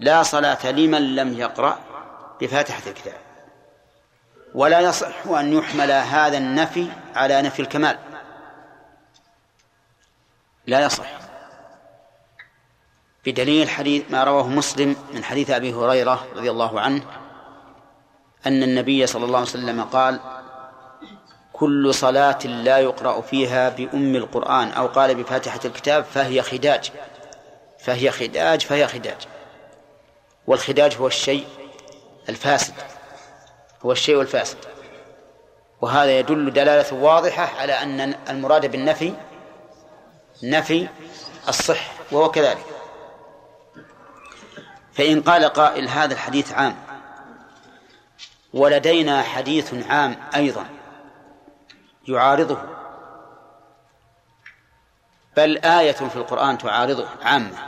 [SPEAKER 1] لا صلاة لمن لم يقرأ بفاتحة الكتاب. ولا يصح أن يحمل هذا النفي على نفي الكمال. لا يصح. بدليل حديث ما رواه مسلم من حديث أبي هريرة رضي الله عنه أن النبي صلى الله عليه وسلم قال كل صلاة لا يقرأ فيها بأم القرآن أو قال بفاتحة الكتاب فهي خداج. فهي خداج فهي خداج. والخداج هو الشيء الفاسد. هو الشيء الفاسد. وهذا يدل دلالة واضحة على أن المراد بالنفي نفي الصح وهو كذلك. فإن قال قائل هذا الحديث عام ولدينا حديث عام أيضا. يعارضه. بل آية في القرآن تعارضه عامة.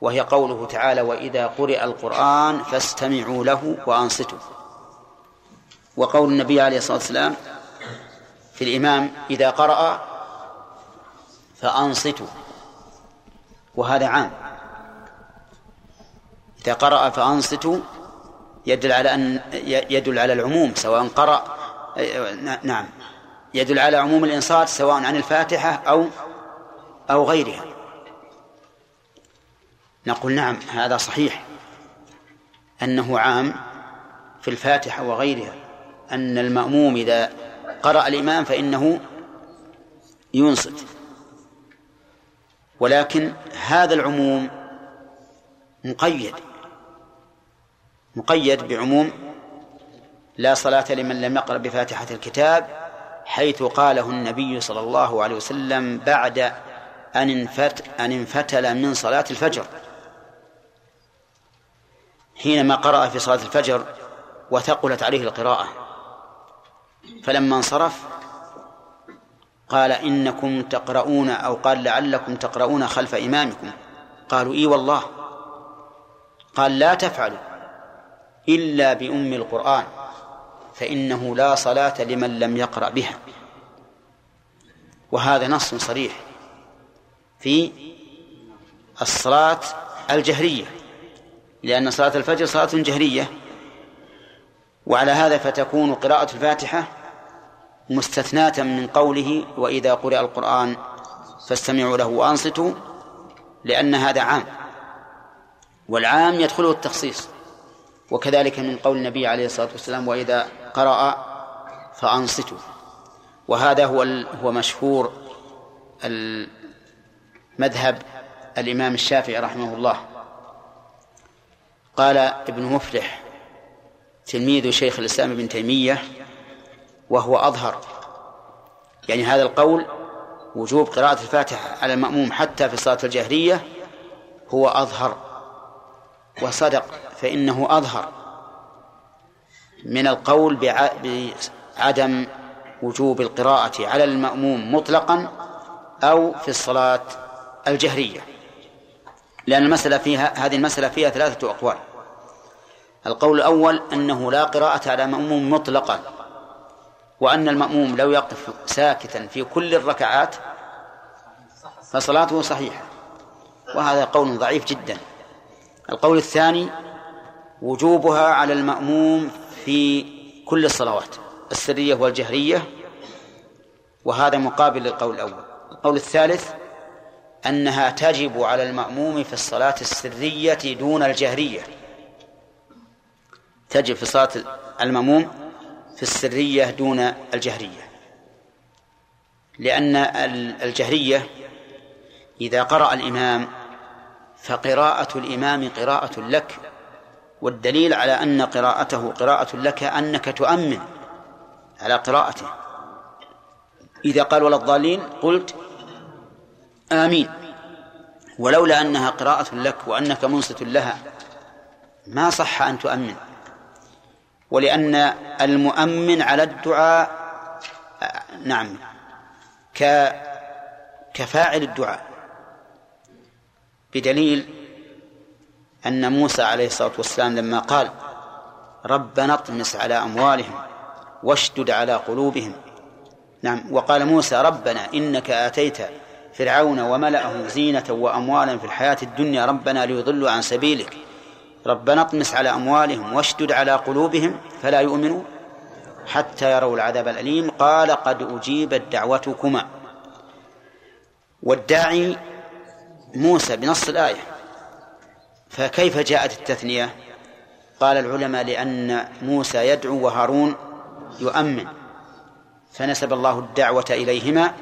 [SPEAKER 1] وهي قوله تعالى وإذا قرئ القرآن فاستمعوا له وأنصتوا. وقول النبي عليه الصلاة والسلام في الإمام إذا قرأ فأنصتوا. وهذا عام. إذا قرأ فأنصتوا يدل على أن يدل على العموم سواء قرأ نعم. يدل على عموم الإنصات سواء عن الفاتحة أو أو غيرها. نقول نعم هذا صحيح. أنه عام في الفاتحة وغيرها. أن المأموم إذا قرأ الإمام فإنه ينصت. ولكن هذا العموم مقيد. مقيد بعموم لا صلاة لمن لم يقرأ بفاتحة الكتاب حيث قاله النبي صلى الله عليه وسلم بعد أن انفت أن انفتل من صلاة الفجر. حينما قرأ في صلاة الفجر وثقلت عليه القراءة. فلما انصرف قال إنكم تقرؤون أو قال لعلكم تقرؤون خلف إمامكم. قالوا إي والله. قال لا تفعلوا إلا بأم القرآن. فإنه لا صلاة لمن لم يقرأ بها. وهذا نص صريح في الصلاة الجهرية لأن صلاة الفجر صلاة جهرية. وعلى هذا فتكون قراءة الفاتحة مستثناة من قوله وإذا قرأ القرآن فاستمعوا له وأنصتوا لأن هذا عام. والعام يدخله التخصيص. وكذلك من قول النبي عليه الصلاة والسلام وإذا قرأ فأنصتوا. وهذا هو هو مشهور المذهب الإمام الشافعي رحمه الله. قال ابن مفلح تلميذ شيخ الإسلام ابن تيمية وهو أظهر. يعني هذا القول وجوب قراءة الفاتحة على المأموم حتى في الصلاة الجهرية هو أظهر. وصدق فإنه أظهر. من القول بعدم وجوب القراءة على المأموم مطلقا أو في الصلاة الجهرية. لأن المسألة فيها هذه المسألة فيها ثلاثة أقوال. القول الأول أنه لا قراءة على مأموم مطلقا وأن المأموم لو يقف ساكتا في كل الركعات فصلاته صحيحة. وهذا قول ضعيف جدا. القول الثاني وجوبها على المأموم في كل الصلوات السرية والجهرية. وهذا مقابل للقول الأول. القول الثالث أنها تجب على المأموم في الصلاة السرية دون الجهرية. تجب في صلاة المأموم في السرية دون الجهرية. لأن الجهرية إذا قرأ الإمام فقراءة الإمام قراءة لك. والدليل على أن قراءته قراءة لك أنك تؤمن على قراءته. إذا قال ولا الضالين قلت آمين. ولولا أنها قراءة لك وأنك منصت لها ما صح أن تؤمن. ولأن المؤمن على الدعاء نعم ك كفاعل الدعاء. بدليل أن موسى عليه الصلاة والسلام لما قال ربنا اطمس على أموالهم واشدد على قلوبهم. نعم وقال موسى ربنا إنك آتيت فرعون وملأه زينة وأموالا في الحياة الدنيا ربنا ليضلوا عن سبيلك. ربنا اطمس على أموالهم واشدد على قلوبهم فلا يؤمنوا حتى يروا العذاب الأليم. قال قد أجيبت دعوتكما. والداعي موسى بنص الآية. فكيف جاءت التثنية؟ قال العلماء لأن موسى يدعو وهارون يؤمن. فنسب الله الدعوة إليهما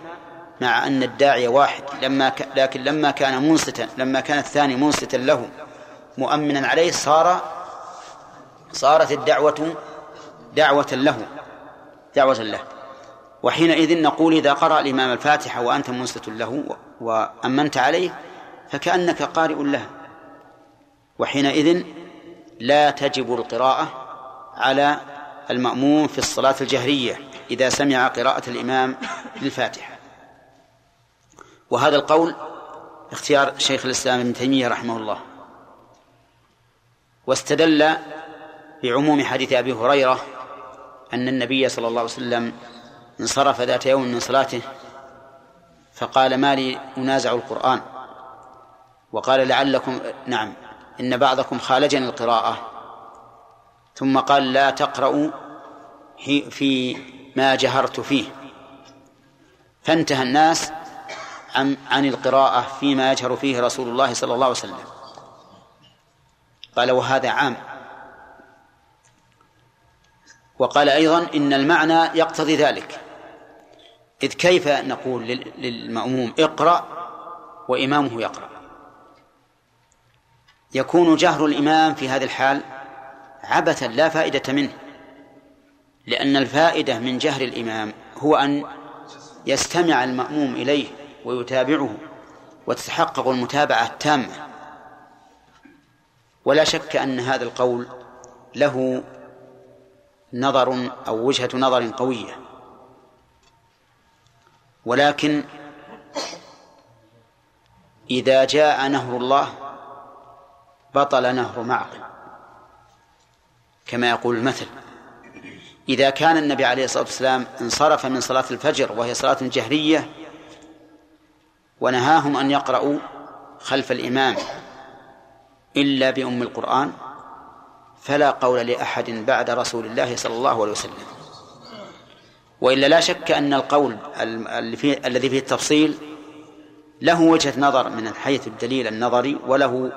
[SPEAKER 1] مع أن الداعي واحد لما ك... لكن لما كان منصتا لما كان الثاني منصتا له مؤمنا عليه صار صارت الدعوة دعوة له دعوة له. وحينئذ نقول إذا قرأ الإمام الفاتحة وأنت منصت له وأمنت عليه فكأنك قارئ له. وحينئذ لا تجب القراءة على المأموم في الصلاة الجهرية إذا سمع قراءة الإمام للفاتحة. وهذا القول اختيار شيخ الإسلام ابن تيمية رحمه الله. واستدل بعموم حديث أبي هريرة أن النبي صلى الله عليه وسلم انصرف ذات يوم من صلاته فقال ما لي أنازع القرآن؟ وقال لعلكم نعم إن بعضكم خالجني القراءة. ثم قال لا تقرأوا في ما جهرت فيه. فانتهى الناس عن عن القراءة فيما يجهر فيه رسول الله صلى الله عليه وسلم. قال وهذا عام. وقال أيضا إن المعنى يقتضي ذلك. إذ كيف نقول للمأموم اقرأ وإمامه يقرأ؟ يكون جهر الإمام في هذه الحال عبثا لا فائدة منه لأن الفائدة من جهر الإمام هو أن يستمع المأموم إليه ويتابعه وتتحقق المتابعة التامة. ولا شك أن هذا القول له نظر أو وجهة نظر قوية. ولكن إذا جاء نهر الله بطل نهر معقل. كما يقول المثل إذا كان النبي عليه الصلاة والسلام انصرف من صلاة الفجر وهي صلاة جهرية ونهاهم أن يقرأوا خلف الإمام إلا بأم القرآن فلا قول لأحد بعد رسول الله صلى الله عليه وسلم. وإلا لا شك أن القول الذي فيه التفصيل له وجهة نظر من حيث الدليل النظري وله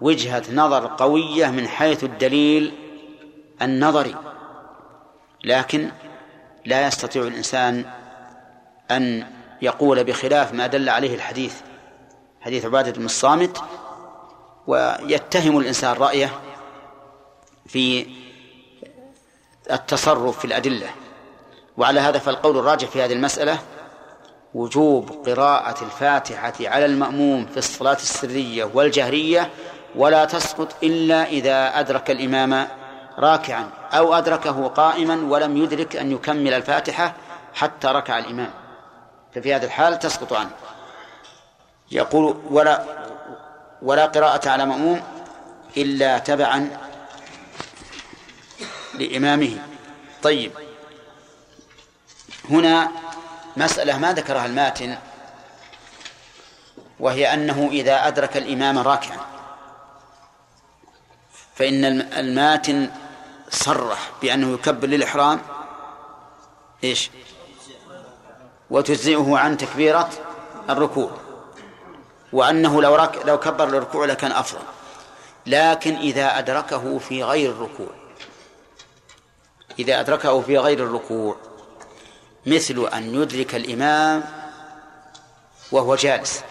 [SPEAKER 1] وجهة نظر قوية من حيث الدليل النظري. لكن لا يستطيع الإنسان أن يقول بخلاف ما دل عليه الحديث حديث عبادة بن الصامت ويتهم الإنسان رأيه في التصرف في الأدلة. وعلى هذا فالقول الراجح في هذه المسألة وجوب قراءة الفاتحة على المأموم في الصلاة السرية والجهرية ولا تسقط إلا إذا أدرك الإمام راكعا أو أدركه قائما ولم يدرك أن يكمل الفاتحة حتى ركع الإمام. ففي هذه الحال تسقط عنه. يقول ولا ولا قراءة على مأموم إلا تبعا لإمامه. طيب. هنا مسألة ما ذكرها الماتن وهي أنه إذا أدرك الإمام راكعا. فإن الماتن صرح بأنه يكبر للإحرام. إيش؟ وتجزئه عن تكبيرة الركوع. وأنه لو رك... لو كبر للركوع لكان أفضل. لكن إذا أدركه في غير الركوع. إذا أدركه في غير الركوع مثل أن يدرك الإمام وهو جالس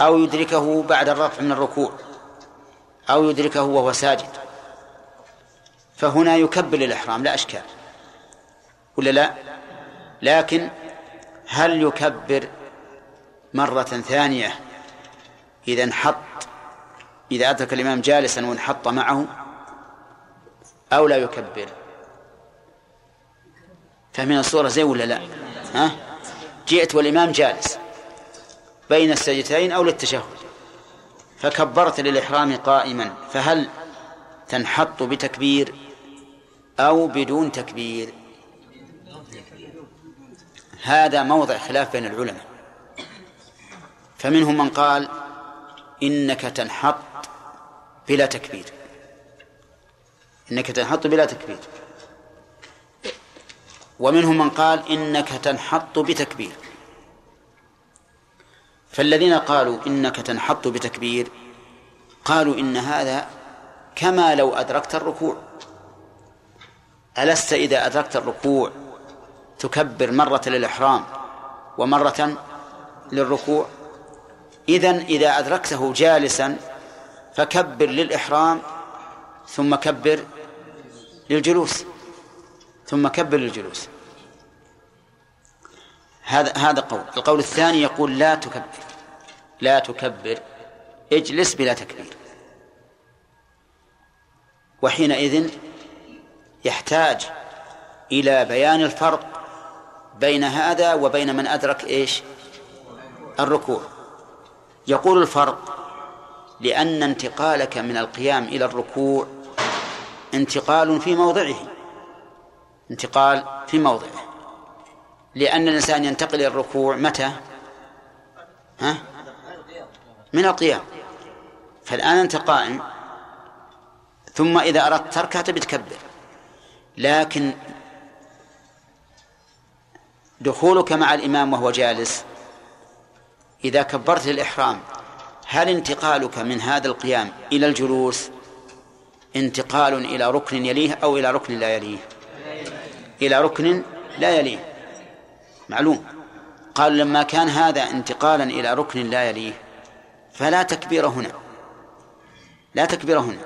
[SPEAKER 1] أو يدركه بعد الرفع من الركوع. أو يدركه وهو ساجد. فهنا يكبر الإحرام لا أشكال. ولا لا؟ لكن هل يكبر مرة ثانية إذا انحط إذا أدرك الإمام جالسا وانحط معه أو لا يكبر؟ فمن الصورة زي ولا لا؟ ها؟ جئت والإمام جالس بين السجدتين أو للتشهد. فكبرت للإحرام قائما فهل تنحط بتكبير أو بدون تكبير؟ هذا موضع خلاف بين العلماء. فمنهم من قال إنك تنحط بلا تكبير. إنك تنحط بلا تكبير. ومنهم من قال إنك تنحط بتكبير. فالذين قالوا إنك تنحط بتكبير قالوا إن هذا كما لو أدركت الركوع. ألست إذا أدركت الركوع تكبر مرة للإحرام ومرة للركوع؟ إذن إذا أدركته جالسا فكبر للإحرام ثم كبر للجلوس ثم كبر للجلوس. هذا هذا قول. القول الثاني يقول لا تكبر. لا تكبر. اجلس بلا تكبير. وحينئذ يحتاج إلى بيان الفرق بين هذا وبين من أدرك إيش؟ الركوع. يقول الفرق لأن انتقالك من القيام إلى الركوع انتقال في موضعه. انتقال في موضعه. لأن الإنسان ينتقل إلى الركوع متى؟ ها؟ من القيام فالآن أنت قائم ثم إذا أردت تركها تبي تكبر. لكن دخولك مع الإمام وهو جالس إذا كبرت للإحرام هل انتقالك من هذا القيام إلى الجلوس انتقال إلى ركن يليه أو إلى ركن لا يليه؟ إلى ركن لا يليه. معلوم. قال لما كان هذا انتقالا إلى ركن لا يليه. فلا تكبير هنا. لا تكبير هنا.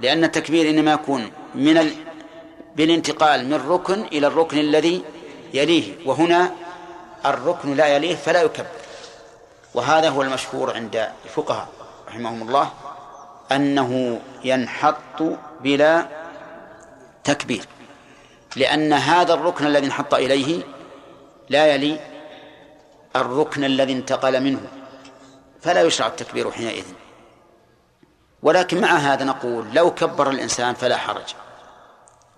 [SPEAKER 1] لأن التكبير إنما يكون من ال... بالانتقال من ركن إلى الركن الذي يليه. وهنا الركن لا يليه فلا يكبر. وهذا هو المشهور عند الفقهاء رحمهم الله أنه ينحط بلا تكبير. لأن هذا الركن الذي انحط إليه لا يلي الركن الذي انتقل منه. فلا يشرع التكبير حينئذ. ولكن مع هذا نقول لو كبر الإنسان فلا حرج.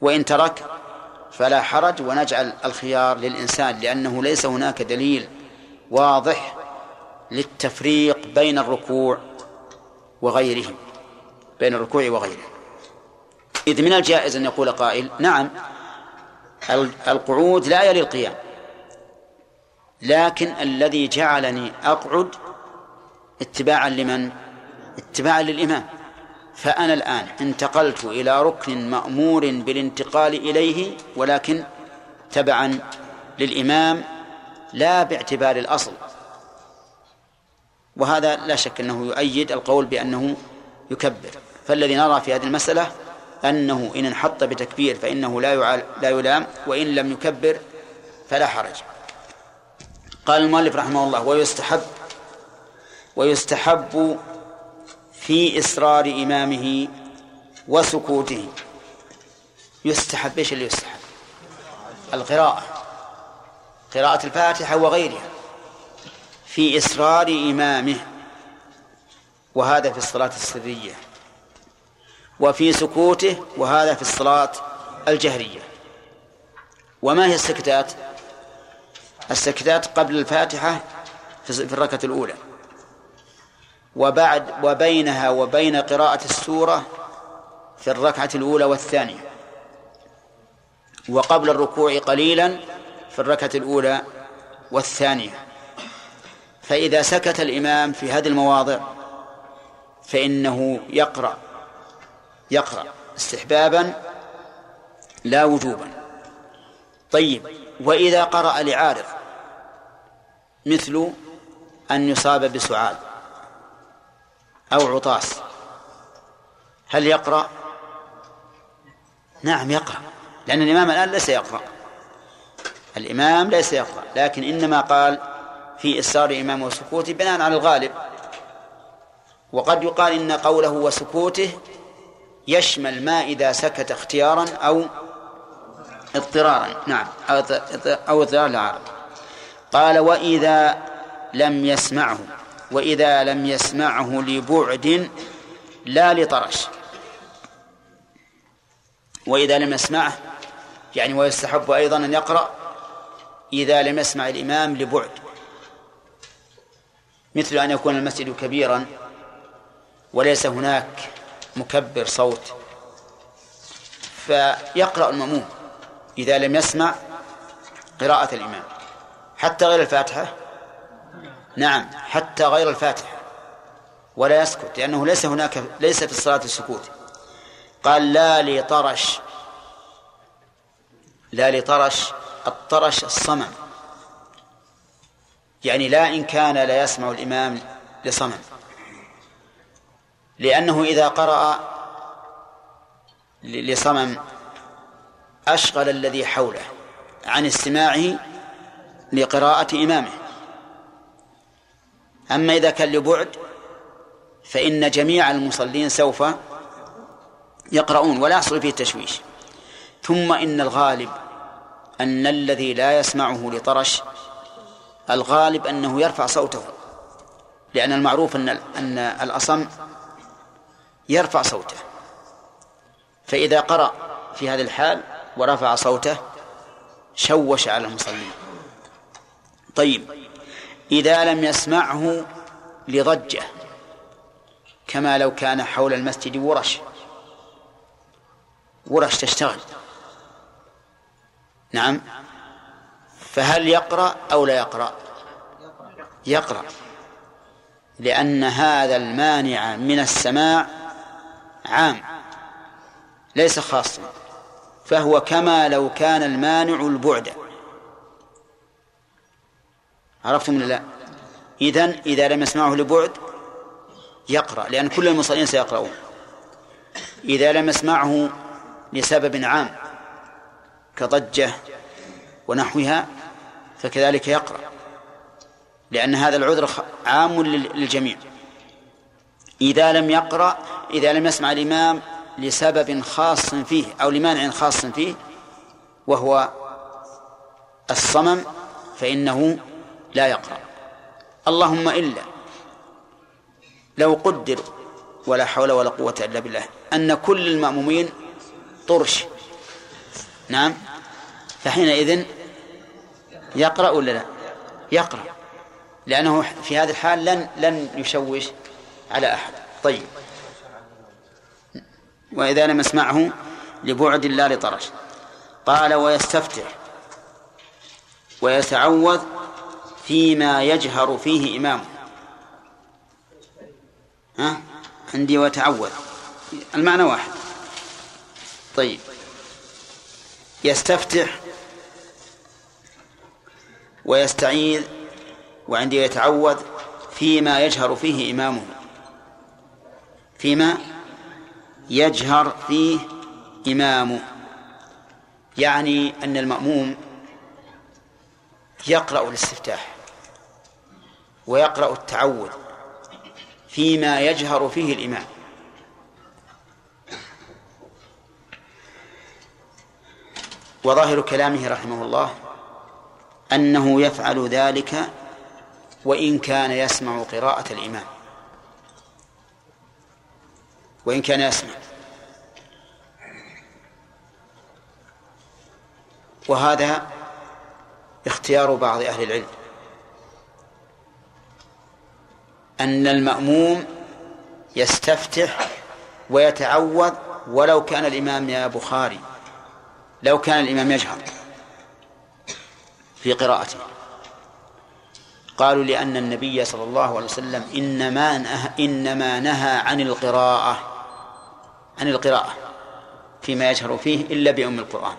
[SPEAKER 1] وإن ترك فلا حرج ونجعل الخيار للإنسان لأنه ليس هناك دليل واضح للتفريق بين الركوع وغيره بين الركوع وغيره إذ من الجائز أن يقول قائل نعم القعود لا يلي القيام. لكن الذي جعلني أقعد اتباعا لمن؟ اتباعا للإمام. فأنا الآن انتقلت إلى ركن مأمور بالانتقال إليه ولكن تبعا للإمام لا باعتبار الأصل. وهذا لا شك أنه يؤيد القول بأنه يكبر. فالذي نرى في هذه المسألة أنه إن انحط بتكبير فإنه لا يعال لا يلام وإن لم يكبر فلا حرج. قال المؤلف رحمه الله ويستحب ويستحب في إصرار إمامه وسكوته. يستحب إيش اللي يستحب؟ القراءة. قراءة الفاتحة وغيرها في إصرار إمامه وهذا في الصلاة السرية وفي سكوته وهذا في الصلاة الجهرية. وما هي السكتات؟ السكتات قبل الفاتحة في الركعة الأولى. وبعد وبينها وبين قراءة السورة في الركعة الأولى والثانية. وقبل الركوع قليلا في الركعة الأولى والثانية. فإذا سكت الإمام في هذه المواضع فإنه يقرأ يقرأ استحبابا لا وجوبا. طيب وإذا قرأ لعارض مثل أن يصاب بسعال أو عطاس. هل يقرأ؟ نعم يقرأ لأن الإمام الآن ليس يقرأ. الإمام ليس يقرأ لكن إنما قال في إسرار إمام وسكوته بناء على الغالب. وقد يقال إن قوله وسكوته يشمل ما إذا سكت اختيارا أو اضطرارا. نعم أو اضطرار العارض قال وإذا لم يسمعه. وإذا لم يسمعه لبعد لا لطرش. وإذا لم يسمعه يعني ويستحب أيضا أن يقرأ إذا لم يسمع الإمام لبعد. مثل أن يكون المسجد كبيرا وليس هناك مكبر صوت فيقرأ المأموم إذا لم يسمع قراءة الإمام. حتى غير الفاتحة نعم. حتى غير الفاتحة. ولا يسكت لأنه ليس هناك ليس في الصلاة السكوت. قال لا لطرش. لا لطرش الطرش الصمم. يعني لا إن كان لا يسمع الإمام لصمم. لأنه إذا قرأ لصمم أشغل الذي حوله عن استماعه لقراءة إمامه. أما إذا كان لبعد فإن جميع المصلين سوف يقرؤون ولا يحصل فيه تشويش ثم إن الغالب أن الذي لا يسمعه لطرش الغالب أنه يرفع صوته. لأن المعروف أن أن الأصم يرفع صوته. فإذا قرأ في هذه الحال ورفع صوته شوش على المصلين. طيب. إذا لم يسمعه لضجة كما لو كان حول المسجد ورش. ورش تشتغل. نعم. فهل يقرأ أو لا يقرأ؟ يقرأ. لأن هذا المانع من السماع عام ليس خاصا. فهو كما لو كان المانع البعد. عرفتم ولا لا؟ إذن إذا لم يسمعه لبعد يقرأ لأن كل المصلين سيقرؤون. إذا لم يسمعه لسبب عام كضجة ونحوها فكذلك يقرأ لأن هذا العذر عام للجميع. إذا لم يقرأ إذا لم يسمع الإمام لسبب خاص فيه أو لمانع خاص فيه وهو الصمم فإنه لا يقرأ. اللهم إلا لو قدر ولا حول ولا قوة إلا بالله. أن كل المأمومين طرش. نعم. فحينئذ يقرأ ولا لا؟ يقرأ. لأنه في هذه الحال لن لن يشوش على أحد. طيب. وإذا لم يسمعه لبعد لا لطرش. قال ويستفتح. ويتعوذ فيما يجهر فيه إمامه ها؟ عندي وتعوذ المعنى واحد. طيب. يستفتح ويستعيذ وعندي يتعوذ فيما يجهر فيه إمامه. فيما يجهر فيه إمامه. يعني أن المأموم يقرأ الاستفتاح. ويقرأ التعوذ فيما يجهر فيه الإمام. وظاهر كلامه رحمه الله أنه يفعل ذلك وإن كان يسمع قراءة الإمام. وإن كان يسمع. وهذا اختيار بعض أهل العلم. أن المأموم يستفتح ويتعوذ ولو كان الإمام يا بخاري لو كان الإمام يجهر في قراءته. قالوا لأن النبي صلى الله عليه وسلم إنما نهى إنما نهى عن القراءة عن القراءة فيما يجهر فيه إلا بأم القرآن.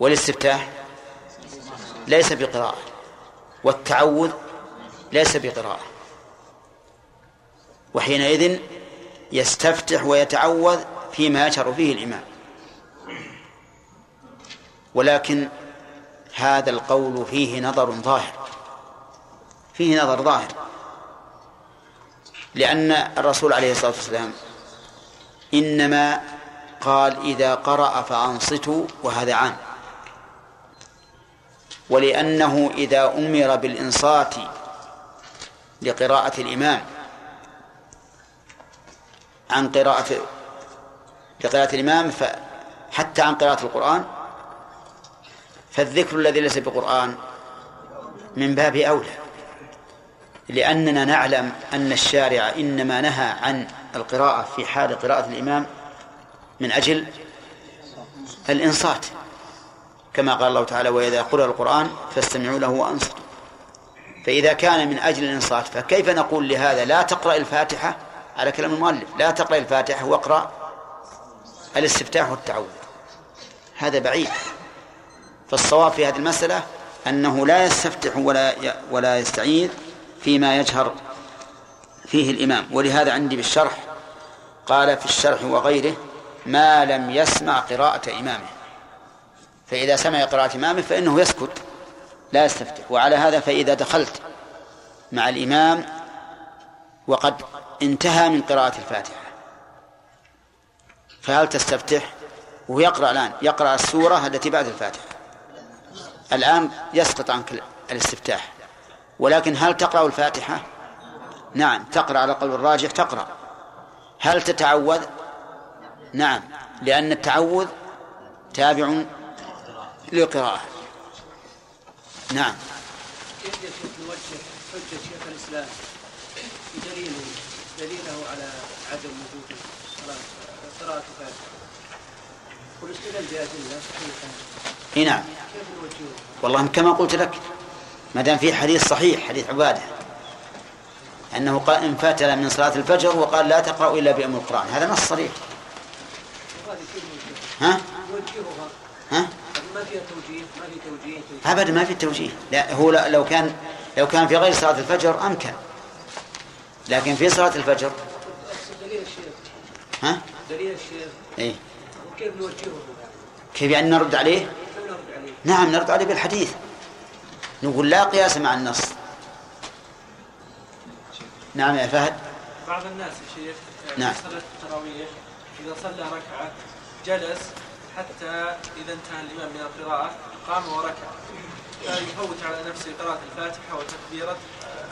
[SPEAKER 1] والاستفتاح ليس بقراءة والتعوذ ليس بقراءة. وحينئذ يستفتح ويتعوذ فيما يجهر فيه الإمام ولكن هذا القول فيه نظر ظاهر. فيه نظر ظاهر. لأن الرسول عليه الصلاة والسلام إنما قال إذا قرأ فأنصتوا وهذا عام. ولأنه إذا أمر بالإنصات لقراءة الإمام عن قراءة لقراءة الإمام حتى عن قراءة القرآن. فالذكر الذي ليس بقرآن من باب أولى لأننا نعلم أن الشارع إنما نهى عن القراءة في حال قراءة الإمام من أجل الإنصات كما قال الله تعالى وإذا قرأ القرآن فاستمعوا له وأنصتوا فإذا كان من أجل الإنصات فكيف نقول لهذا لا تقرأ الفاتحة على كلام المؤلف. لا تقرأ الفاتحة واقرأ الاستفتاح والتعوذ هذا بعيد. فالصواب في هذه المسألة أنه لا يستفتح ولا ولا يستعيذ فيما يجهر فيه الإمام. ولهذا عندي بالشرح قال في الشرح وغيره ما لم يسمع قراءة إمامه. فإذا سمع قراءة إمامه فإنه يسكت لا يستفتح. وعلى هذا فإذا دخلت مع الإمام وقد انتهى من قراءة الفاتحة. فهل تستفتح؟ وهو يقرأ الآن. يقرأ السورة التي بعد الفاتحة. الآن يسقط عنك الاستفتاح. ولكن هل تقرأ الفاتحة؟ نعم تقرأ على قول الراجح تقرأ. هل تتعوذ؟ نعم لأن التعوذ تابع للقراءة. نعم
[SPEAKER 8] كيف يا شيخ نوجه حجة شيخ الإسلام بدليله دليله على عدم وجود قراءة الفاتحة والاستدلال بأدلة
[SPEAKER 1] إي نعم.
[SPEAKER 8] كيف نوجهه؟
[SPEAKER 1] والله كما قلت لك ما دام في حديث صحيح حديث عبادة أنه قال انفتل من صلاة الفجر وقال لا تقرأوا إلا بأم القرآن هذا نص صريح؟ ها؟ ها؟
[SPEAKER 8] ما فيها توجيه؟ ما في توجيه.
[SPEAKER 1] ابدا ما في توجيه. لا هو لو كان لو كان في غير صلاة الفجر أمكن. لكن في صلاة الفجر ها؟
[SPEAKER 8] دليل الشيخ
[SPEAKER 1] اي
[SPEAKER 8] وكيف نوجهه؟
[SPEAKER 1] كيف يعني نرد عليه؟
[SPEAKER 8] نرد عليه؟
[SPEAKER 1] نعم نرد عليه بالحديث. نقول لا قياس مع النص. نعم يا فهد.
[SPEAKER 7] بعض الناس يا شيخ
[SPEAKER 1] نعم.
[SPEAKER 7] صلاة التراويح إذا صلى ركعة جلس حتى إذا انتهى الإمام من القراءة
[SPEAKER 12] قام وركع. فيفوت على نفسه قراءة الفاتحة وتكبيرة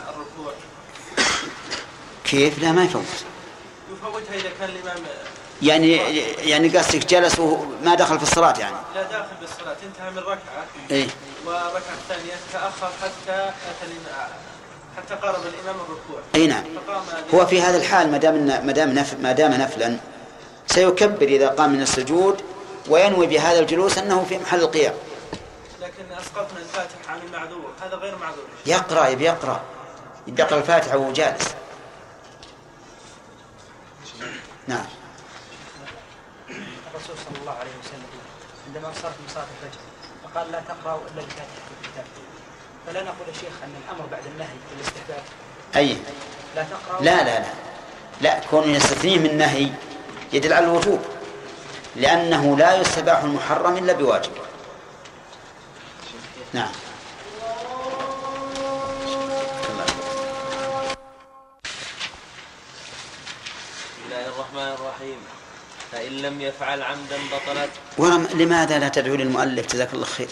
[SPEAKER 12] الركوع.
[SPEAKER 1] كيف؟ لا ما يفوت.
[SPEAKER 12] يفوتها إذا كان الإمام
[SPEAKER 1] يعني يعني قصدك جلس وما دخل في الصلاة يعني؟
[SPEAKER 12] لا داخل بالصلاة انتهى من ركعة.
[SPEAKER 1] إيه.
[SPEAKER 12] والركعة الثانية تأخر حتى أتى حتى قارب الإمام الركوع.
[SPEAKER 1] إي نعم. هو في هذا الحال ما دام ما دام نفل ما دام نفلا سيكبر إذا قام من السجود وينوي بهذا الجلوس أنه في محل القيام.
[SPEAKER 12] لكن أسقطنا الفاتحة عن المعذور. هذا غير معذور.
[SPEAKER 1] يقرأ يبي يقرأ. يبي يقرا الفاتحة وهو جالس. نعم.
[SPEAKER 13] الرسول صلى الله عليه وسلم عندما صار في صلاه الفجر فقال لا تقرأوا إلا الفاتحه في الكتاب. فلا نقول يا شيخ أن الأمر بعد النهي بالاستحباب
[SPEAKER 1] أي.
[SPEAKER 13] لا تقرأوا
[SPEAKER 1] لا لا لا. لا كون يستثنيه من نهي يدل على الوجوب. لأنه لا يستباح المحرم إلا بواجب. نعم.
[SPEAKER 14] فإن لم يفعل عمدا بطلت.
[SPEAKER 1] ولم لماذا لا تدعو للمؤلف؟ جزاك الله خير.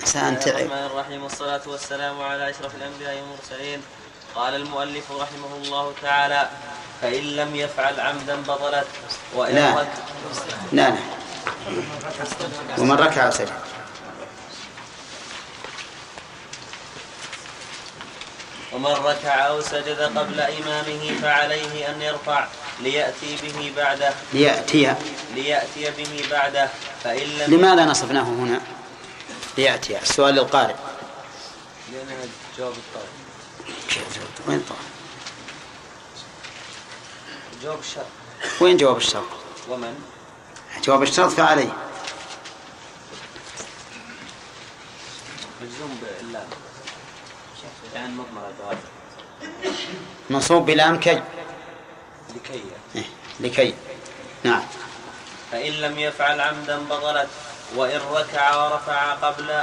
[SPEAKER 1] إنسان تعب
[SPEAKER 14] الرحمن الرحيم والصلاة والسلام على أشرف الأنبياء والمرسلين. قال المؤلف رحمه الله تعالى فإن لم يفعل عمدا بطلت. وإن
[SPEAKER 1] لا.
[SPEAKER 14] رك-
[SPEAKER 1] لا لا. ومن ركع وسجد
[SPEAKER 14] ومن ركع أو سجد قبل إمامه فعليه أن يرفع. ليأتي به بعده.
[SPEAKER 1] ليأتي.
[SPEAKER 14] ليأتي به بعده. فإن لم
[SPEAKER 1] لماذا نصبناه هنا؟ ليأتي. السؤال للقارئ
[SPEAKER 14] لأنها جواب الطالب
[SPEAKER 1] وين طه؟
[SPEAKER 14] جواب الشرط.
[SPEAKER 1] وين جواب الشرط؟
[SPEAKER 14] ومن؟
[SPEAKER 1] جواب الشرط فعليه
[SPEAKER 14] مجزوم باللام. يعني مضمرة هذا
[SPEAKER 1] منصوب بلام كي.
[SPEAKER 14] لكي.
[SPEAKER 1] إيه، لكي. نعم.
[SPEAKER 14] فإن لم يفعل عمدا بطلت وإن ركع ورفع قبل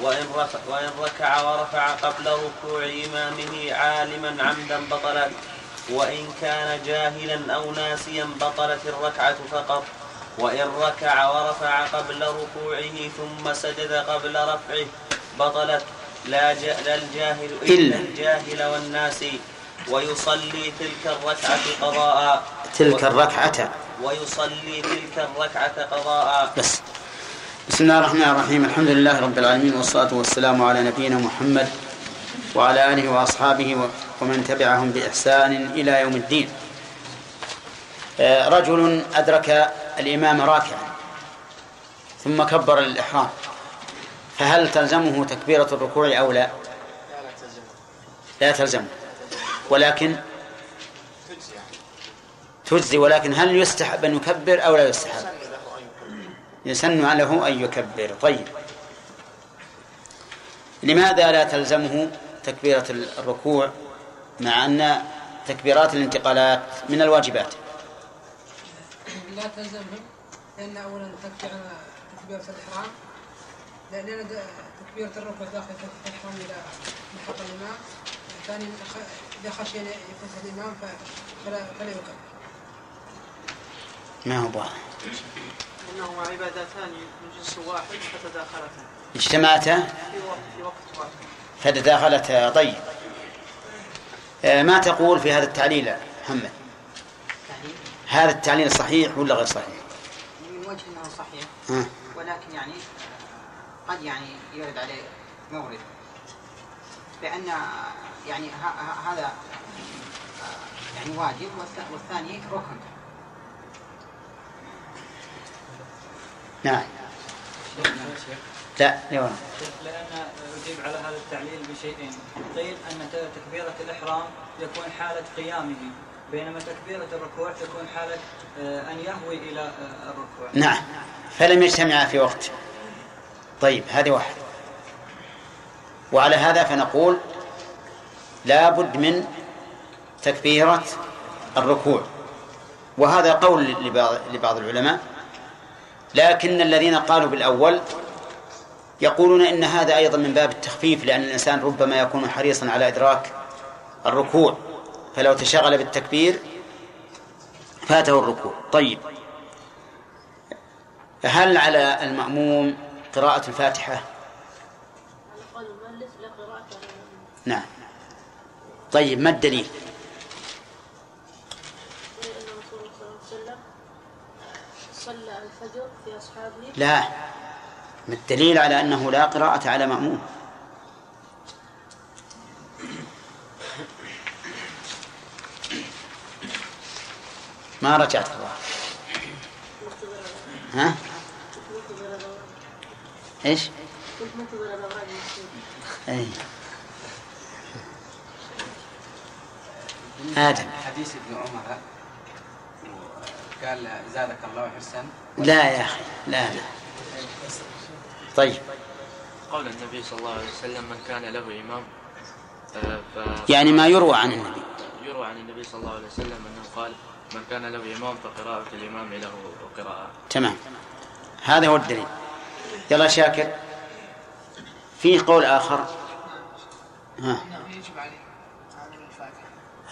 [SPEAKER 14] وإن رفع, وإن ركع ورفع قبل ركوع إمامه عالما عمدا بطلت وإن كان جاهلا أو ناسيا بطلت الركعة فقط وإن ركع ورفع قبل ركوعه ثم سجد قبل رفعه بطلت. لا, الجاهل إلا. الجاهل والناسي. ويصلي تلك الركعة قضاء.
[SPEAKER 1] تلك الركعة.
[SPEAKER 14] ويصلي تلك الركعة قضاء.
[SPEAKER 1] بس. بسم الله الرحمن الرحيم. الحمد لله رب العالمين والصلاة والسلام على نبينا محمد وعلى آله وأصحابه ومن تبعهم بإحسان إلى يوم الدين. آه، رجل أدرك الإمام راكعا ثم كبر للإحرام فهل تلزمه تكبيرة الركوع أو لا؟ لا تلزمه. ولكن تجزي ولكن هل يستحب أن يكبر أو لا يستحب؟ يسن له أن يكبر. طيب. لماذا لا تلزمه تكبيرة الركوع مع أن تكبيرات الانتقالات من الواجبات؟
[SPEAKER 4] لا تلزمهم لأن أولا تكبير تكبيرة الإحرام لأن تكبيرة الركوع داخل الإحرام إلى محط الإمام ثانيا إذا خشي أن يفوت الإمام ف- فلا فلا يكبر
[SPEAKER 1] ما هو واضح
[SPEAKER 4] إنهما عبادتان من جنس واحد فتداخلتا
[SPEAKER 1] اجتمعتا
[SPEAKER 4] في وقت واحد
[SPEAKER 1] فتداخلتا طيب. آه، ما تقول في هذا التعليل محمد؟ هذا التعليل صحيح ولا غير صحيح؟
[SPEAKER 15] من وجه إنه صحيح
[SPEAKER 1] ها.
[SPEAKER 15] ولكن يعني قد يعني يرد عليه مورد. لأن يعني ه- ه- هذا يعني واجب والث- والثاني ركن.
[SPEAKER 1] نعم. لا
[SPEAKER 16] لأن أجيب على هذا التعليل بشيئين. قيل أن تكبيرة الإحرام يكون حالة قيامه بينما تكبيرة الركوع تكون حالة آه، أن يهوي إلى آه، الركوع.
[SPEAKER 1] نعم. فلم يجتمعا في وقت. طيب هذه واحد وعلى هذا فنقول لا بد من تكبيرة الركوع. وهذا قول لبعض, لبعض العلماء. لكن الذين قالوا بالأول يقولون إن هذا أيضا من باب التخفيف لأن الإنسان ربما يكون حريصا على إدراك الركوع. فلو تشغل بالتكبير فاته الركوع. طيب. هل على المأموم قراءة الفاتحة؟ نعم. طيب ما الدليل؟
[SPEAKER 11] أن رسول الله صلى الله عليه وسلم صلى الفجر في أصحابه
[SPEAKER 1] لا. ما الدليل على أنه لا قراءة على مأموم ما رجعت الله ها؟
[SPEAKER 11] إيش؟
[SPEAKER 1] اي آدم.
[SPEAKER 17] حديث ابن عمر قال زادك الله حسن
[SPEAKER 1] لا يا أخي لا لا. طيب.
[SPEAKER 18] قول النبي صلى الله عليه وسلم من كان له إمام آه، ف...
[SPEAKER 1] يعني ما يروى عن النبي.
[SPEAKER 18] يروى عن النبي صلى الله عليه وسلم أنه قال من كان له إمام فقراءة الإمام له قراءة.
[SPEAKER 1] تمام. هذا هو الدليل. يلا شاكر. فيه قول آخر؟ ها.
[SPEAKER 4] يجب عليه عامل الفاتحة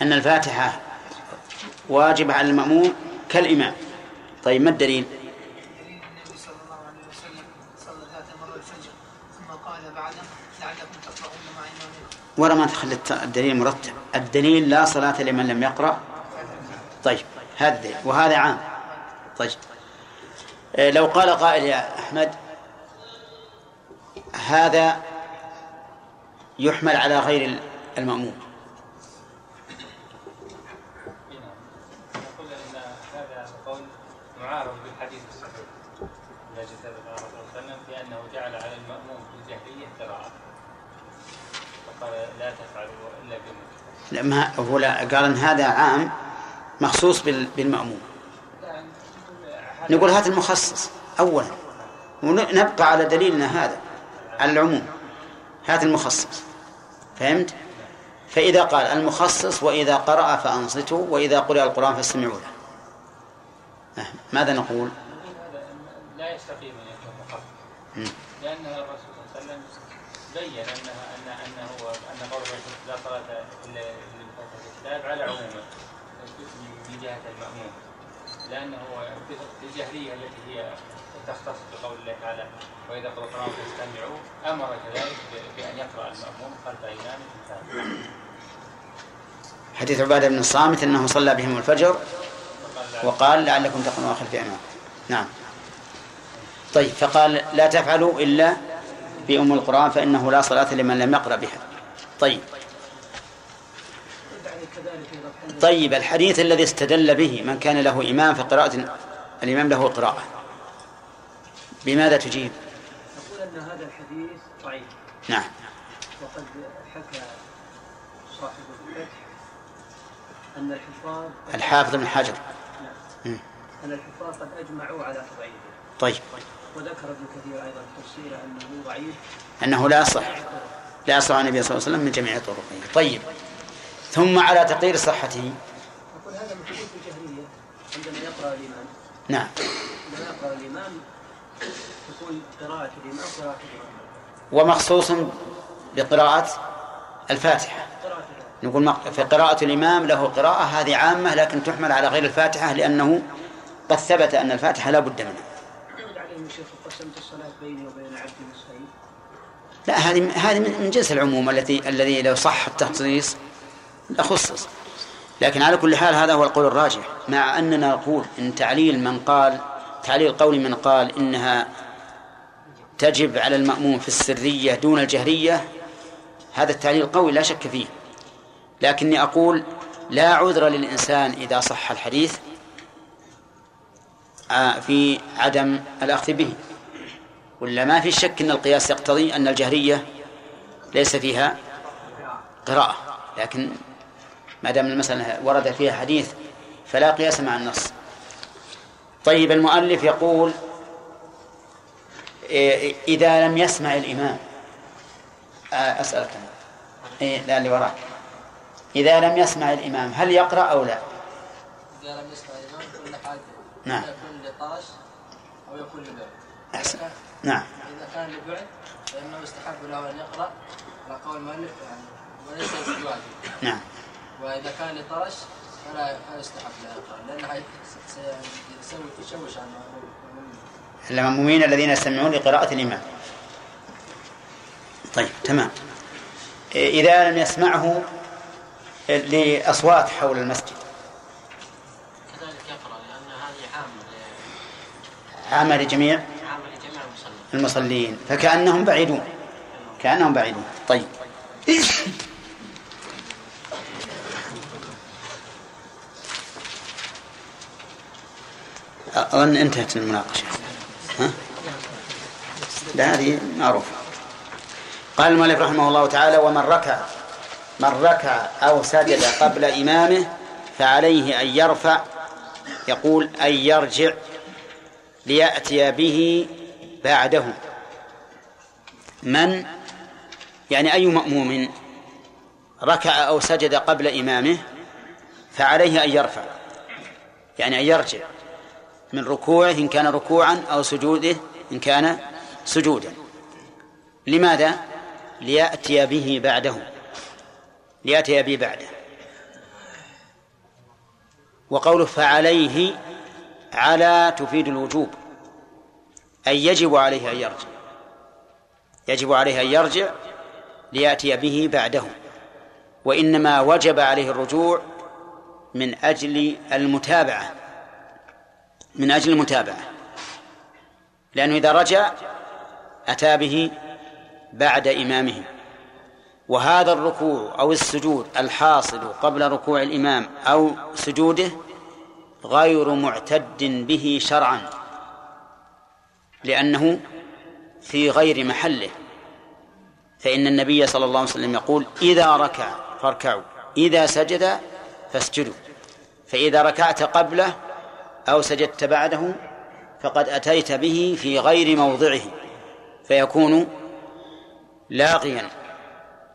[SPEAKER 1] أن الفاتحة واجبة على المأموم كالإمام. طيب ما الدليل؟ ورا ما تخلي الدليل مرتب. الدليل لا صلاة لمن لم يقرأ. طيب هذا الدليل. وهذا عام. طيب. آه، لو قال قائل يا أحمد هذا يحمل على غير المأموم
[SPEAKER 19] نقول ان هذا القول معارض بالحديث الصحيح. لا جزاء الله صلى الله عليه وسلم بأنه جعل على المأموم في الجاهليه قراءه فقال لا تفعلوا إلا بمثل
[SPEAKER 1] لا ما هو لا قال إن هذا عام مخصوص بال- بالمأموم. نقول هات المخصص اولا. ونبقى على دليلنا هذا على العموم. هات المخصص. فهمت؟ فإذا قال المخصص وإذا قرأ فأنصتوا وإذا قرأ القرآن فاستمعوا له. ماذا نقول؟
[SPEAKER 19] لا يستقيم أن يكون
[SPEAKER 1] مم.
[SPEAKER 19] لأن الرسول صلى الله عليه وسلم بين انها ان انه أن قول لا صلاة الا للفتح الكتاب على عمومه من جهة المأموم. لأنه في الجاهلية التي هي تختص بقول الله تعالى وإذا قرأ القران فاستمعوا. أمر كذلك بأن يقرأ المأموم خلف امامه
[SPEAKER 1] حديث عبادة بن الصامت أنه صلى بهم الفجر. وقال لعلكم تقومون خلف أمام نعم. طيب فقال لا تفعلوا إلا بأم القرآن فإنه لا صلاة لمن لم يقرأ بها. طيب. طيب الحديث الذي استدل به من كان له إمام فقراءة الإمام له قراءة. بماذا تجيب؟
[SPEAKER 13] نقول أن هذا الحديث ضعيف.
[SPEAKER 1] نعم.
[SPEAKER 13] وقد حكى صاحب الفتح أن الحفاظ
[SPEAKER 1] الحافظ بن حجر.
[SPEAKER 13] أن الحفاظ قد أجمعوا على تضعيفه
[SPEAKER 1] طيب.
[SPEAKER 13] وذكر ابن كثير أيضا تفسير أنه ضعيف.
[SPEAKER 1] أنه لا يصح لا يصح عن النبي صلى الله عليه وسلم من جميع طرقه. طيب. ثم على تقرير صحته.
[SPEAKER 13] نقول هذا من حدوث الجهرية. عندما يقرأ الإمام.
[SPEAKER 1] نعم.
[SPEAKER 13] عندما يقرأ الإمام تكون قراءة الإمام قراءة الإمام.
[SPEAKER 1] ومخصوص بقراءة الفاتحة.
[SPEAKER 13] قراءة
[SPEAKER 1] نقول مق- فقراءة الإمام له قراءة هذه عامة لكن تحمل على غير الفاتحة لأنه قد ثبت أن الفاتحة لا بد منها.
[SPEAKER 13] قسمت الصلاة بيني وبين عبدي نصفين
[SPEAKER 1] لا هذه هذه من جنس العموم التي الذي لو صح التخصيص لخصص. لكن على كل حال هذا هو القول الراجح. مع أننا نقول إن تعليل من قال تعليل قول من قال إنها تجب على المأموم في السرية دون الجهرية هذا التعليل قوي لا شك فيه. لكني أقول لا عذر للإنسان إذا صح الحديث. في عدم الأخذ به. ولا ما في شك أن القياس يقتضي أن الجهرية ليس فيها قراءة. لكن ما دام المسألة ورد فيها حديث فلا قياس مع النص. طيب المؤلف يقول إيه، إذا لم يسمع الإمام آه، أسألك. إيه لا اللي وراك. إذا لم يسمع الإمام هل يقرأ أو لا؟
[SPEAKER 20] إذا لم يسمع الإمام كل حاجة.
[SPEAKER 1] نعم.
[SPEAKER 20] يكون لطرش أو يكون لبعد
[SPEAKER 1] أحسن. نعم.
[SPEAKER 20] إذا كان لبعد فإنه يستحب له أن يقرأ على قول المؤلف يعني وليس بواجب.
[SPEAKER 1] نعم.
[SPEAKER 20] وإذا كان لطرش فلا فلا يستحب له يقرأ لأنه تشوش عن المأموم
[SPEAKER 1] المأمومين الذين يستمعون لقراءة الإمام طيب تمام. إذا لم يسمعه لأصوات حول المسجد
[SPEAKER 20] كذلك يقرأ لأن هذه عامة
[SPEAKER 1] عامة لجميع
[SPEAKER 20] المصلين.
[SPEAKER 1] فكأنهم بعيدون. كأنهم بعيدون. طيب. أظن انتهت المناقشة. ها؟ لا هذه معروفة. قال المؤلف رحمه الله تعالى ومن ركع من ركع أو سجد قبل إمامه فعليه أن يرفع يقول أن يرجع ليأتي به بعده. من؟ يعني أي مأموم؟ ركع أو سجد قبل إمامه فعليه أن يرفع. يعني أن يرجع من ركوعه إن كان ركوعا أو سجوده إن كان سجودا. لماذا؟ ليأتي به بعده. ليأتي به بعده. وقوله فعليه على تفيد الوجوب. أي يجب عليه أن يرجع. يجب عليه أن يرجع ليأتي به بعده. وإنما وجب عليه الرجوع من أجل المتابعة. من أجل المتابعة. لأنه إذا رجع أتى به بعد إمامه. وهذا الركوع أو السجود الحاصل قبل ركوع الإمام أو سجوده غير معتد به شرعا لأنه في غير محله. فإن النبي صلى الله عليه وسلم يقول إذا ركع فاركعوا إذا سجد فاسجدوا فإذا ركعت قبله أو سجدت بعده فقد أتيت به في غير موضعه فيكون لاغيا.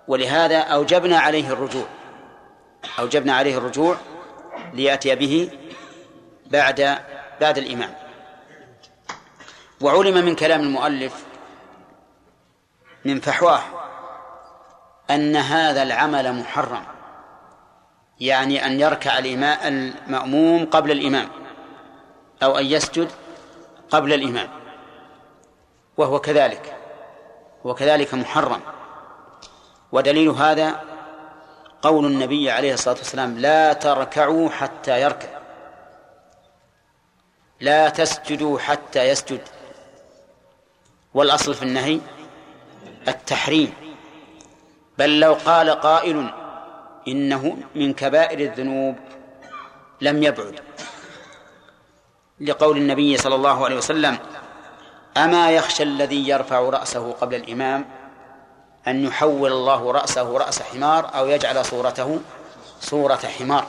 [SPEAKER 1] ولهذا أوجبنا عليه الرجوع أوجبنا عليه الرجوع ليأتي به بعد بعد الإمام. وعلم من كلام المؤلف من فحواه أن هذا العمل محرم. يعني أن يركع الإماء المأموم قبل الإمام أو أن يسجد قبل الإمام. وهو كذلك. هو كذلك محرم. ودليل هذا قول النبي عليه الصلاة والسلام لا تركعوا حتى يركع. لا تسجدوا حتى يسجد. والأصل في النهي التحريم. بل لو قال قائل إنه من كبائر الذنوب لم يبعد. لقول النبي صلى الله عليه وسلم أما يخشى الذي يرفع رأسه قبل الإمام أن يحول الله رأسه رأس حمار أو يجعل صورته صورة حمار.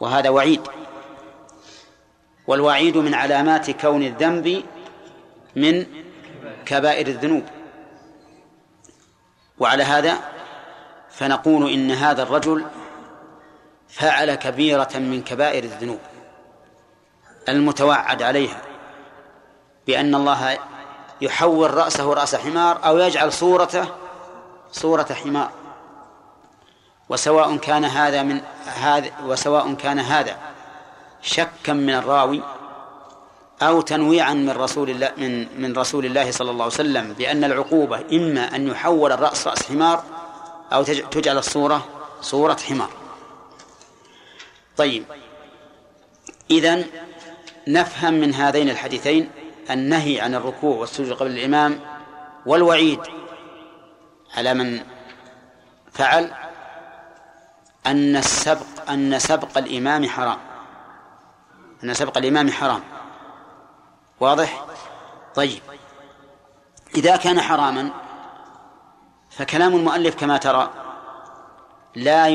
[SPEAKER 1] وهذا وعيد. والوعيد من علامات كون الذنب من كبائر الذنوب. وعلى هذا فنقول إن هذا الرجل فعل كبيرة من كبائر الذنوب المتوعد عليها بأن الله يحول رأسه رأس حمار أو يجعل صورته صورة حمار. وسواء كان هذا من هذا وسواء كان هذا شكا من الراوي أو تنويعا من رسول الله من من رسول الله صلى الله عليه وسلم بأن العقوبة إما أن يحول الرأس رأس حمار أو تجعل الصورة صورة حمار. طيب. إذن نفهم من هذين الحديثين النهي عن الركوع والسجود قبل الإمام والوعيد على من فعل أن السبق أن سبق الإمام حرام. أن سبق الإمام حرام. واضح؟ طيب. إذا كان حراما فكلام المؤلف كما ترى لا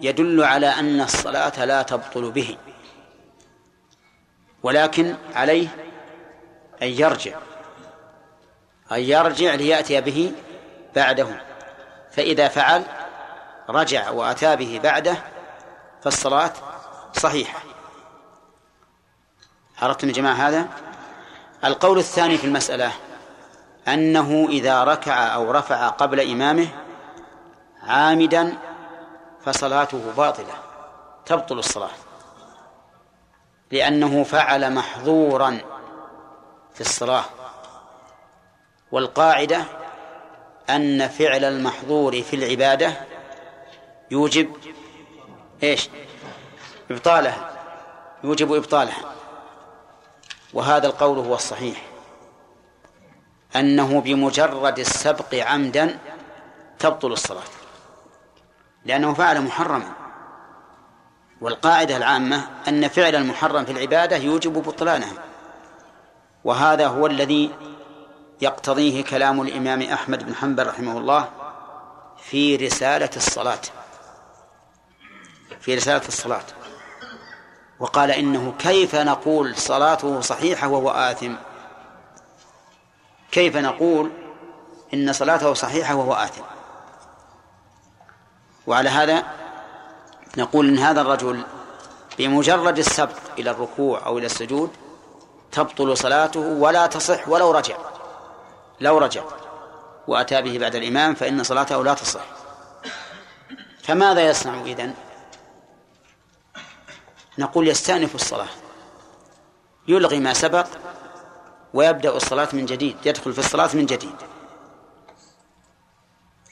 [SPEAKER 1] يدل على أن الصلاة لا تبطل به ولكن عليه أن يرجع أن يرجع ليأتي به بعده. فإذا فعل رجع وأتى به بعده فالصلاة صحيحة. عرفتم يا جماعة هذا؟ القول الثاني في المسألة أنه إذا ركع أو رفع قبل إمامه عامدا فصلاته باطلة تبطل الصلاة. لأنه فعل محظورا في الصلاة. والقاعدة أن فعل المحظور في العبادة يوجب إيش؟ إبطالها يوجب إبطالها وهذا القول هو الصحيح. أنه بمجرد السبق عمدا تبطل الصلاة. لأنه فعل محرما. والقاعدة العامة أن فعل المحرم في العبادة يوجب بطلانها وهذا هو الذي يقتضيه كلام الإمام أحمد بن حنبل رحمه الله في رسالة الصلاة. في رسالة الصلاة. وقال إنه كيف نقول صلاته صحيحة وهو آثم؟ كيف نقول إن صلاته صحيحة وهو آثم؟ وعلى هذا نقول إن هذا الرجل بمجرد السبق إلى الركوع أو إلى السجود تبطل صلاته ولا تصح ولو رجع. لو رجع. وأتى به بعد الإمام فإن صلاته لا تصح. فماذا يصنع إذن؟ نقول يستأنف الصلاة. يلغي ما سبق ويبدأ الصلاة من جديد يدخل في الصلاة من جديد.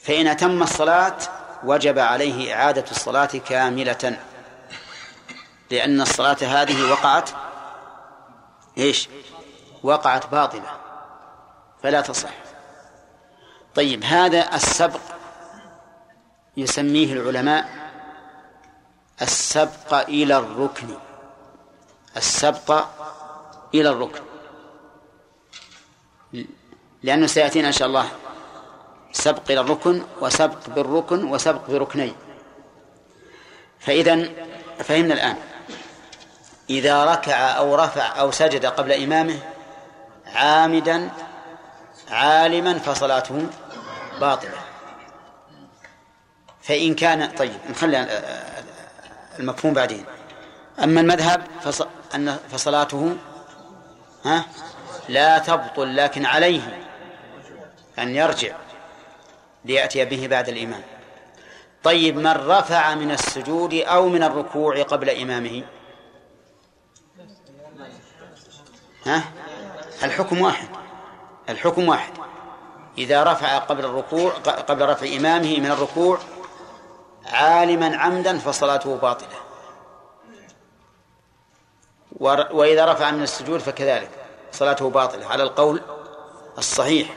[SPEAKER 1] فإن أتم الصلاة وجب عليه إعادة الصلاة كاملة. لأن الصلاة هذه وقعت إيش؟ وقعت باطلة. فلا تصح. طيب هذا السبق يسميه العلماء السبق إلى الركن. السبق إلى الركن. لأنه سيأتينا إن شاء الله. سبق إلى الركن وسبق بالركن وسبق بركنين. فإذا فهمنا الآن. إذا ركع أو رفع أو سجد قبل إمامه عامدا عالما فصلاته باطلة. فإن كان طيب نخلي المفهوم بعدين. أما المذهب فص... فصلاته ها لا تبطل لكن عليه أن يرجع ليأتي به بعد الإمام طيب من رفع من السجود أو من الركوع قبل إمامه؟ ها؟ الحكم واحد الحكم واحد. إذا رفع قبل الركوع قبل رفع إمامه من الركوع عالما عمدا فصلاته باطلة. وإذا رفع من السجود فكذلك صلاته باطلة. على القول الصحيح.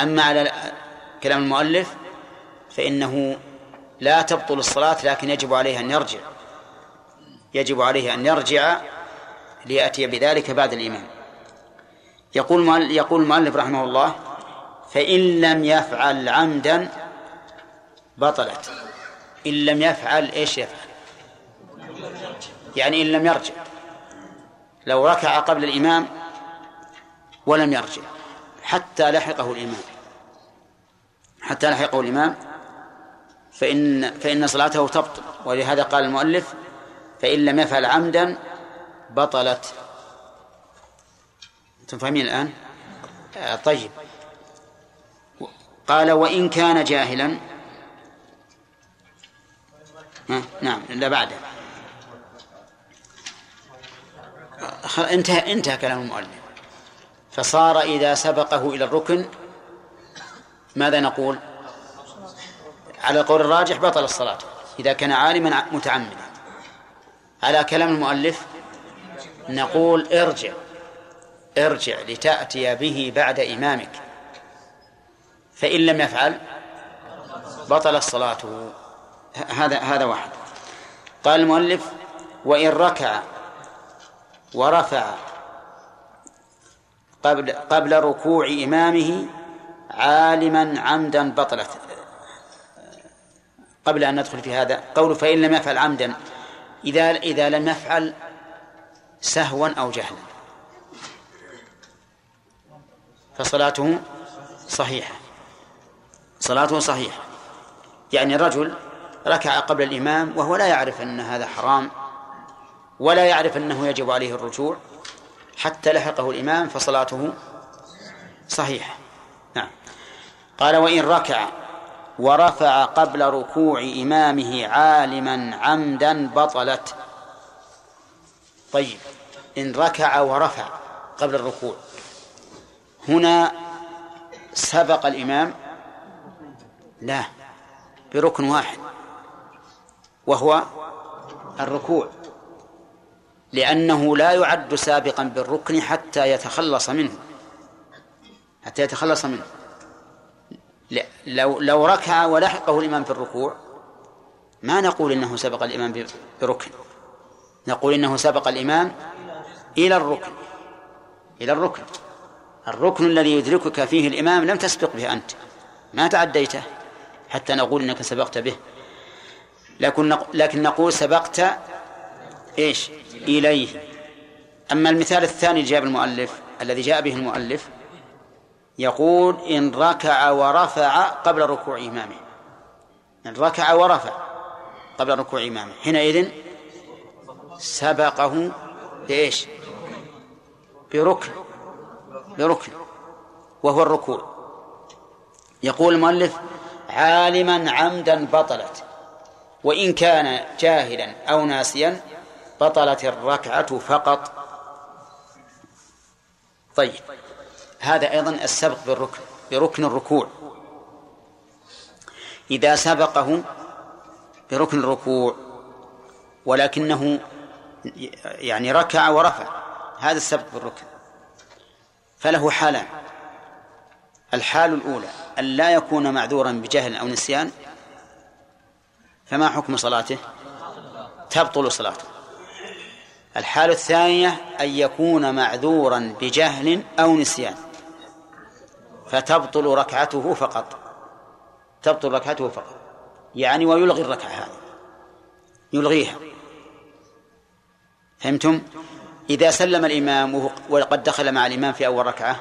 [SPEAKER 1] أما على كلام المؤلف فإنه لا تبطل الصلاة لكن يجب عليه أن يرجع. يجب عليه أن يرجع ليأتي بذلك بعد الإمام يقول يقول المؤلف رحمه الله فإن لم يفعل عمدا بطلت. إن لم يفعل إيش يفعل؟ يعني إن لم يرجع. لو ركع قبل الإمام ولم يرجع حتى لحقه الإمام. حتى لحقه الإمام فإن فإن صلاته تبطل. ولهذا قال المؤلف فإن لم يفعل عمدا بطلت. أنتم فاهمين الآن؟ آه طيب. قال وإن كان جاهلا نعم إلا بعده انتهى انتهى كلام المؤلف. فصار إذا سبقه إلى الركن ماذا نقول؟ على القول الراجح بطل الصلاة إذا كان عالما متعمدا. على كلام المؤلف نقول ارجع ارجع لتأتي به بعد إمامك. فإن لم يفعل بطل صلاته. هذا هذا واحد. قال المؤلف وإن ركع ورفع قبل قبل ركوع إمامه عالما عمدا بطلت. قبل أن ندخل في هذا قول فإن لم يفعل عمدا. إذا إذا لم يفعل سهوا أو جهلا. فصلاته صحيحة. صلاته صحيحة. يعني الرجل ركع قبل الإمام وهو لا يعرف أن هذا حرام ولا يعرف أنه يجب عليه الرجوع حتى لحقه الإمام فصلاته صحيحة. نعم. قال وإن ركع ورفع قبل ركوع إمامه عالما عمدا بطلت. طيب إن ركع ورفع قبل الركوع. هنا سبق الإمام؟ لا بركن واحد. وهو الركوع لأنه لا يعد سابقا بالركن حتى يتخلص منه. حتى يتخلص منه. لو لو ركع ولحقه الإمام في الركوع ما نقول إنه سبق الإمام بركن. نقول إنه سبق الإمام إلى الركن إلى الركن. الركن الذي يدركك فيه الإمام لم تسبق به أنت. ما تعديته حتى نقول إنك سبقت به. لكن لكن نقول سبقت إيش؟ إليه. أما المثال الثاني جاب المؤلف الذي جاء به المؤلف يقول إن ركع ورفع قبل ركوع إمامه. إن ركع ورفع قبل ركوع إمامه. حينئذ سبقه بإيش؟ بركن بركن وهو الركوع. يقول المؤلف عالما عمدا بطلت. وإن كان جاهلا أو ناسيا بطلت الركعة فقط. طيب هذا أيضا السبق بالركن بركن الركوع. إذا سبقه بركن الركوع ولكنه يعني ركع ورفع هذا السبق بالركن. فله حالان. الحال الأولى أن لا يكون معذورا بجهل أو نسيان. فما حكم صلاته؟ تبطل صلاته. الحالة الثانية أن يكون معذورا بجهل أو نسيان. فتبطل ركعته فقط. تبطل ركعته فقط. يعني ويلغي الركعة هذه. يلغيها. فهمتم؟ إذا سلم الإمام وقد دخل مع الإمام في أول ركعة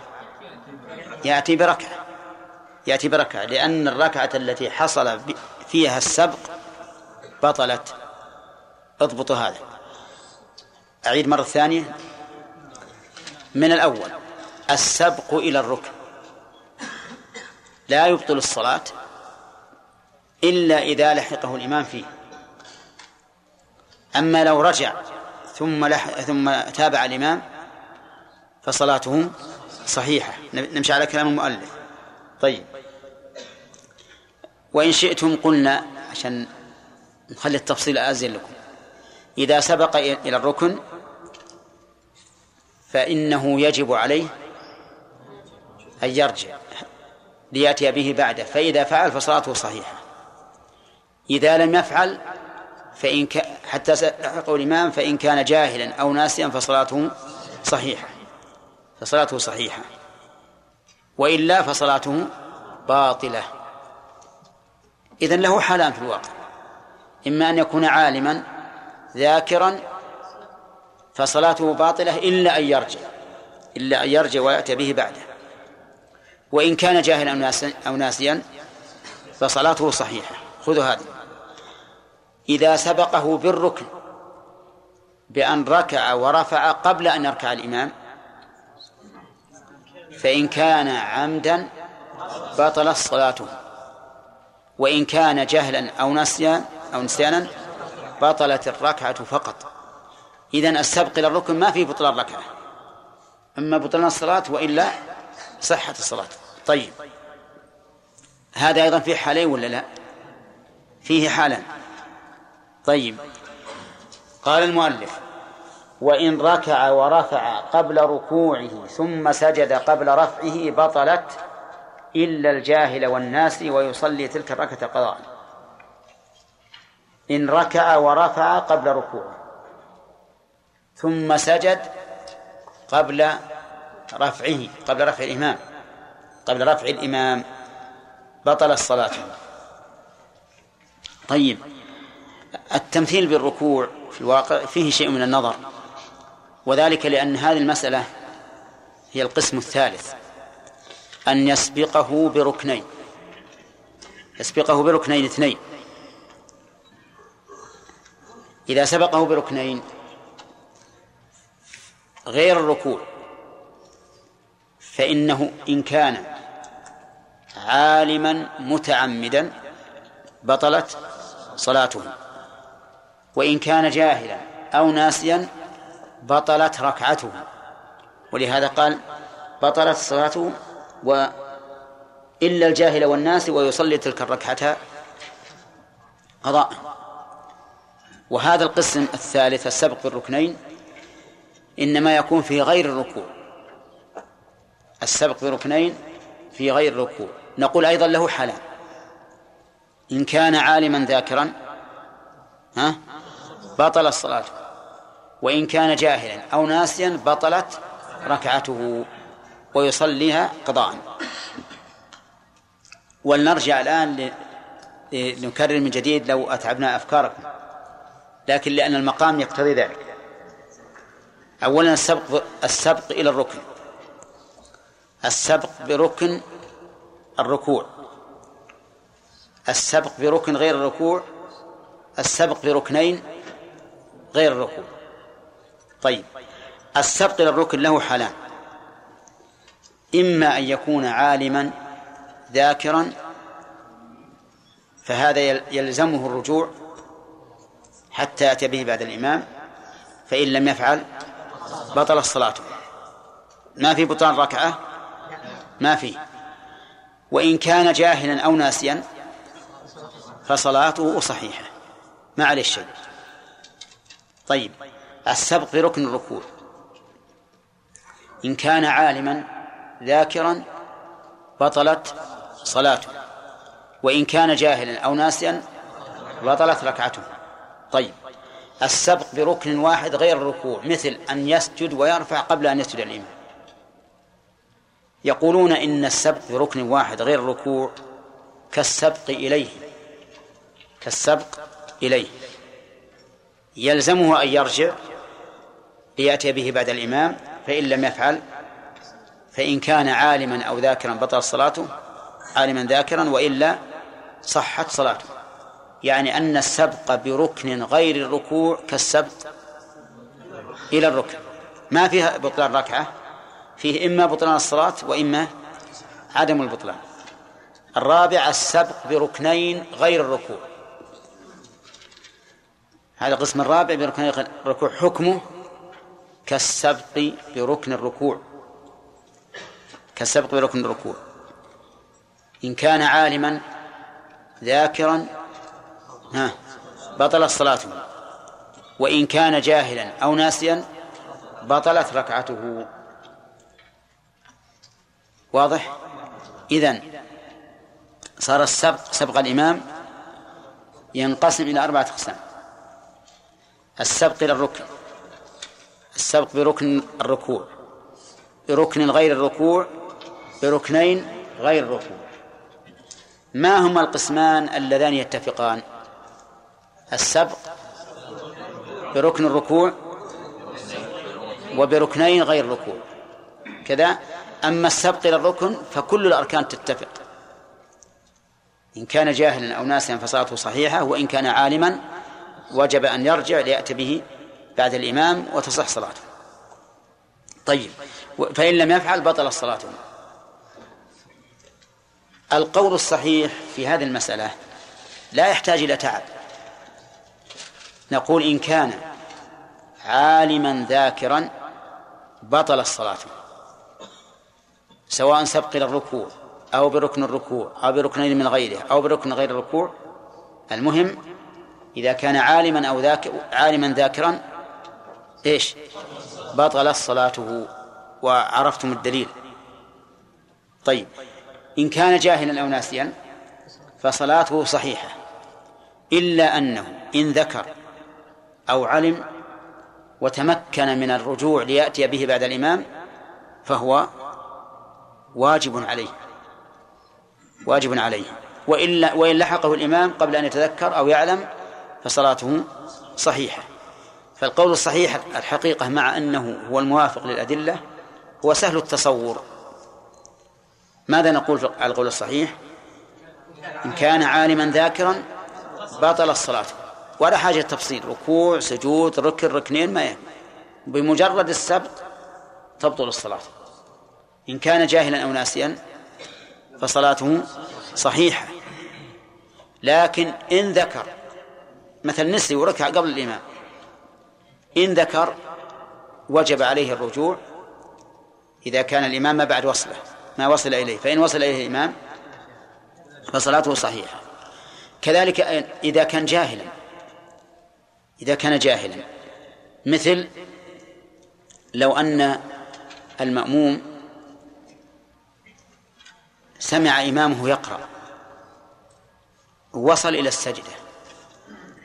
[SPEAKER 1] يأتي بركعة. يأتي بركعة لأن الركعة التي حصل فيها السبق بطلت. اضبطوا هذا. أعيد مرة ثانية. من الأول السبق إلى الركن. لا يبطل الصلاة إلا إذا لحقه الإمام فيه. أما لو رجع ثم لح... ثم تابع الإمام فصلاته صحيحة. نمشي على كلام المؤلف. طيب. وإن شئتم قلنا عشان نخلي التفصيل أزين لكم. إذا سبق إلى الركن فإنه يجب عليه أن يرجع ليأتي به بعده. فإذا فعل فصلاته صحيحة. إذا لم يفعل فإن ك... حتى لحقه الإمام فإن كان جاهلا أو ناسيا فصلاته صحيحة. فصلاته صحيحة. وإلا فصلاته باطلة. إذن له حالان في الواقع. إما أن يكون عالما ذاكرا فصلاته باطلة إلا أن يرجع إلا أن يرجع ويأتي به بعده. وإن كان جاهلا أو ناسيا فصلاته صحيحة. خذوا هذه. إذا سبقه بالركن بأن ركع ورفع قبل أن يركع الإمام فإن كان عمدا بطلت صلاته. وإن كان جهلا أو نسيا أو نسيانا بطلت الركعة فقط. إذن السبق إلى الركن ما فيه بطلان ركعة. أما بطلان الصلاة وإلا صحة الصلاة. طيب. هذا أيضا فيه حالين ولا لا؟ فيه حالا. طيب. قال المؤلف وإن ركع ورفع قبل ركوعه ثم سجد قبل رفعه بطلت إلا الجاهل والناس ويصلي تلك الركعة قضاء. إن ركع ورفع قبل ركوعه. ثم سجد قبل رفعه قبل رفع الإمام. قبل رفع الإمام. بطل الصلاة. طيب. التمثيل بالركوع في الواقع فيه شيء من النظر. وذلك لأن هذه المسألة هي القسم الثالث. أن يسبقه بركنين. يسبقه بركنين اثنين. إذا سبقه بركنين غير الركوع فإنه إن كان عالما متعمدا بطلت صلاته وإن كان جاهلا أو ناسيا بطلت ركعته ولهذا قال بطلت صلاته و إلا الجاهل والناس ويصلي تلك الركعة قضاء. وهذا القسم الثالث السبق بالركنين إنما يكون في غير الركوع. السبق بركنين في غير الركوع. نقول أيضا له حالان. إن كان عالما ذاكرا ها بطل الصلاة. وإن كان جاهلا أو ناسيا بطلت ركعته ويصليها قضاء. ولنرجع الآن لنكرر من جديد لو أتعبنا أفكاركم. لكن لأن المقام يقتضي ذلك. أولا السبق السبق إلى الركن. السبق بركن الركوع. السبق بركن غير الركوع. السبق بركنين غير الركوع. طيب. السبق إلى الركن له حالان. إما أن يكون عالما ذاكرا فهذا يلزمه الرجوع حتى يأتي به بعد الإمام فإن لم يفعل بطل الصلاة ما في بطلان ركعة؟ ما في. وإن كان جاهلا أو ناسيا فصلاته صحيحة ما عليه شيء. طيب السبق بركن الركوع. إن كان عالما ذاكرا بطلت صلاته. وإن كان جاهلا أو ناسيا بطلت ركعته. طيب. السبق بركن واحد غير الركوع مثل أن يسجد ويرفع قبل أن يسجد الإمام. يقولون إن السبق بركن واحد غير الركوع كالسبق إليه. كالسبق إليه. يلزمه أن يرجع ليأتي به بعد الإمام فإن لم يفعل فإن كان عالما أو ذاكرا بطل صلاته عالما ذاكرا وإلا صحت صلاته. يعني أن السبق بركن غير الركوع كالسبق إلى الركن. ما فيها بطلان ركعة؟ فيه إما بطلان الصلاة وإما عدم البطلان. الرابع السبق بركنين غير الركوع. هذا القسم الرابع بركنين الركوع. حكمه كالسبق بركن الركوع. كالسبق بركن الركوع. إن كان عالما ذاكرا ها بطل الصلاة. وإن كان جاهلا أو ناسيا بطلت ركعته. واضح؟ إذن صار السبق سبق الإمام ينقسم إلى أربعة أقسام. السبق إلى الركن. السبق بركن الركوع. بركن غير الركوع بركنين غير الركوع. ما هما القسمان اللذان يتفقان؟ السبق بركن الركوع وبركنين غير الركوع. كذا. أما السبق إلى الركن فكل الأركان تتفق. إن كان جاهلا أو ناسيا فصلاته صحيحة وإن كان عالما وجب أن يرجع ليأتي به بعد الإمام وتصح صلاته. طيب. فإن لم يفعل بطل الصلاة. القول الصحيح في هذه المسألة لا يحتاج إلى تعب. نقول إن كان عالما ذاكرا بطل الصلاة. سواء سبق إلى الركوع أو بركن الركوع أو بركنين من غيره أو بركن غير الركوع المهم إذا كان عالما أو ذاكر عالما ذاكرا إيش؟ بطلت صلاته. وعرفتم الدليل. طيب إن كان جاهلا أو ناسيا فصلاته صحيحة إلا أنه إن ذكر أو علم وتمكن من الرجوع ليأتي به بعد الإمام فهو واجب عليه. واجب عليه. وإلا وإن لحقه الإمام قبل أن يتذكر أو يعلم فصلاته صحيحة. فالقول الصحيح الحقيقة مع أنه هو الموافق للأدلة هو سهل التصور. ماذا نقول على القول الصحيح؟ إن كان عالما ذاكرا بطل الصلاة. ولا حاجة تفصيل. ركوع سجود ركن ركنين ما يهم بمجرد السبق تبطل الصلاة. إن كان جاهلا أو ناسيا فصلاته صحيحة. لكن إن ذكر مثل نسي وركع قبل الإمام. إن ذكر وجب عليه الرجوع إذا كان الإمام ما بعد وصله ما وصل إليه. فإن وصل إليه الإمام فصلاته صحيحة. كذلك إذا كان جاهلا إذا كان جاهلا. مثل لو أن المأموم سمع إمامه يقرأ وصل إلى السجدة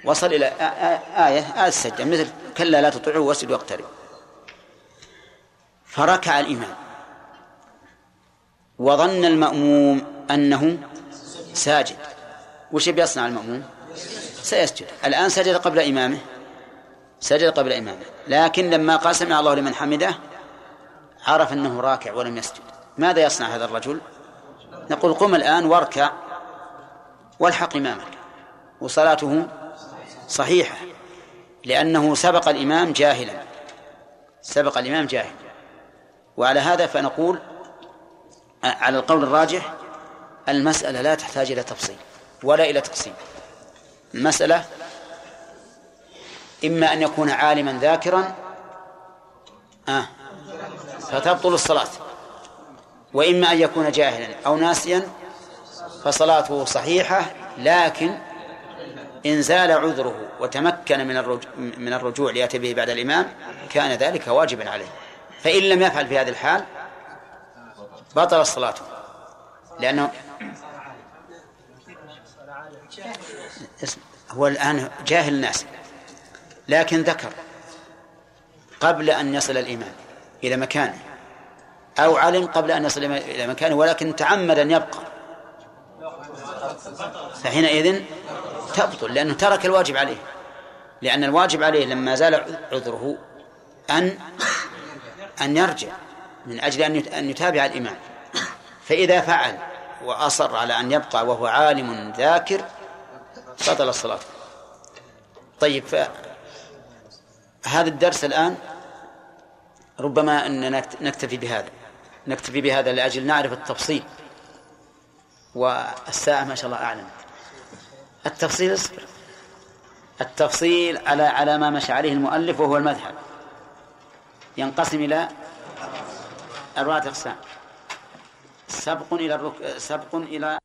[SPEAKER 1] وصل إلى آية آية السجدة مثل كلا لا تطيعه واسجد واقترب فركع الإمام. وظن المأموم أنه ساجد. وش بيصنع المأموم؟ سيسجد. الآن سجد قبل إمامه. سجد قبل إمامه. لكن لما قال سمع الله لمن حمده عرف أنه راكع ولم يسجد. ماذا يصنع هذا الرجل؟ نقول قم الآن واركع والحق إمامك. وصلاته صحيحة لأنه سبق الإمام جاهلا. سبق الإمام جاهلا. وعلى هذا فنقول على القول الراجح المسألة لا تحتاج إلى تفصيل ولا إلى تقسيم. المسألة إما أن يكون عالما ذاكرا آه فتبطل الصلاة. وإما أن يكون جاهلا أو ناسيا فصلاته صحيحة لكن إن زال عذره وتمكن من الرجوع, من الرجوع ليأتي به بعد الإمام كان ذلك واجبا عليه. فإن لم يفعل في هذه الحال بطل الصلاة لأنه هو الآن جاهل الناس لكن ذكر قبل أن يصل الإمام إلى مكانه أو علم قبل أن يصل إلى مكانه ولكن تعمد أن يبقى. فحينئذ تبطل لأنه ترك الواجب عليه لأن الواجب عليه لما زال عذره أن أن يرجع من أجل أن يتابع الإمام فإذا فعل وأصر على أن يبقى وهو عالم ذاكر بطل الصلاة. طيب هذا الدرس الآن ربما أن نكتفي بهذا. نكتفي بهذا لأجل نعرف التفصيل. والساعة ما شاء الله أعلم. التفصيل اصبر. التفصيل على على ما مشى عليه المؤلف وهو المذهب. ينقسم إلى أربعة أقسام سبق إلى الرك... سبق إلى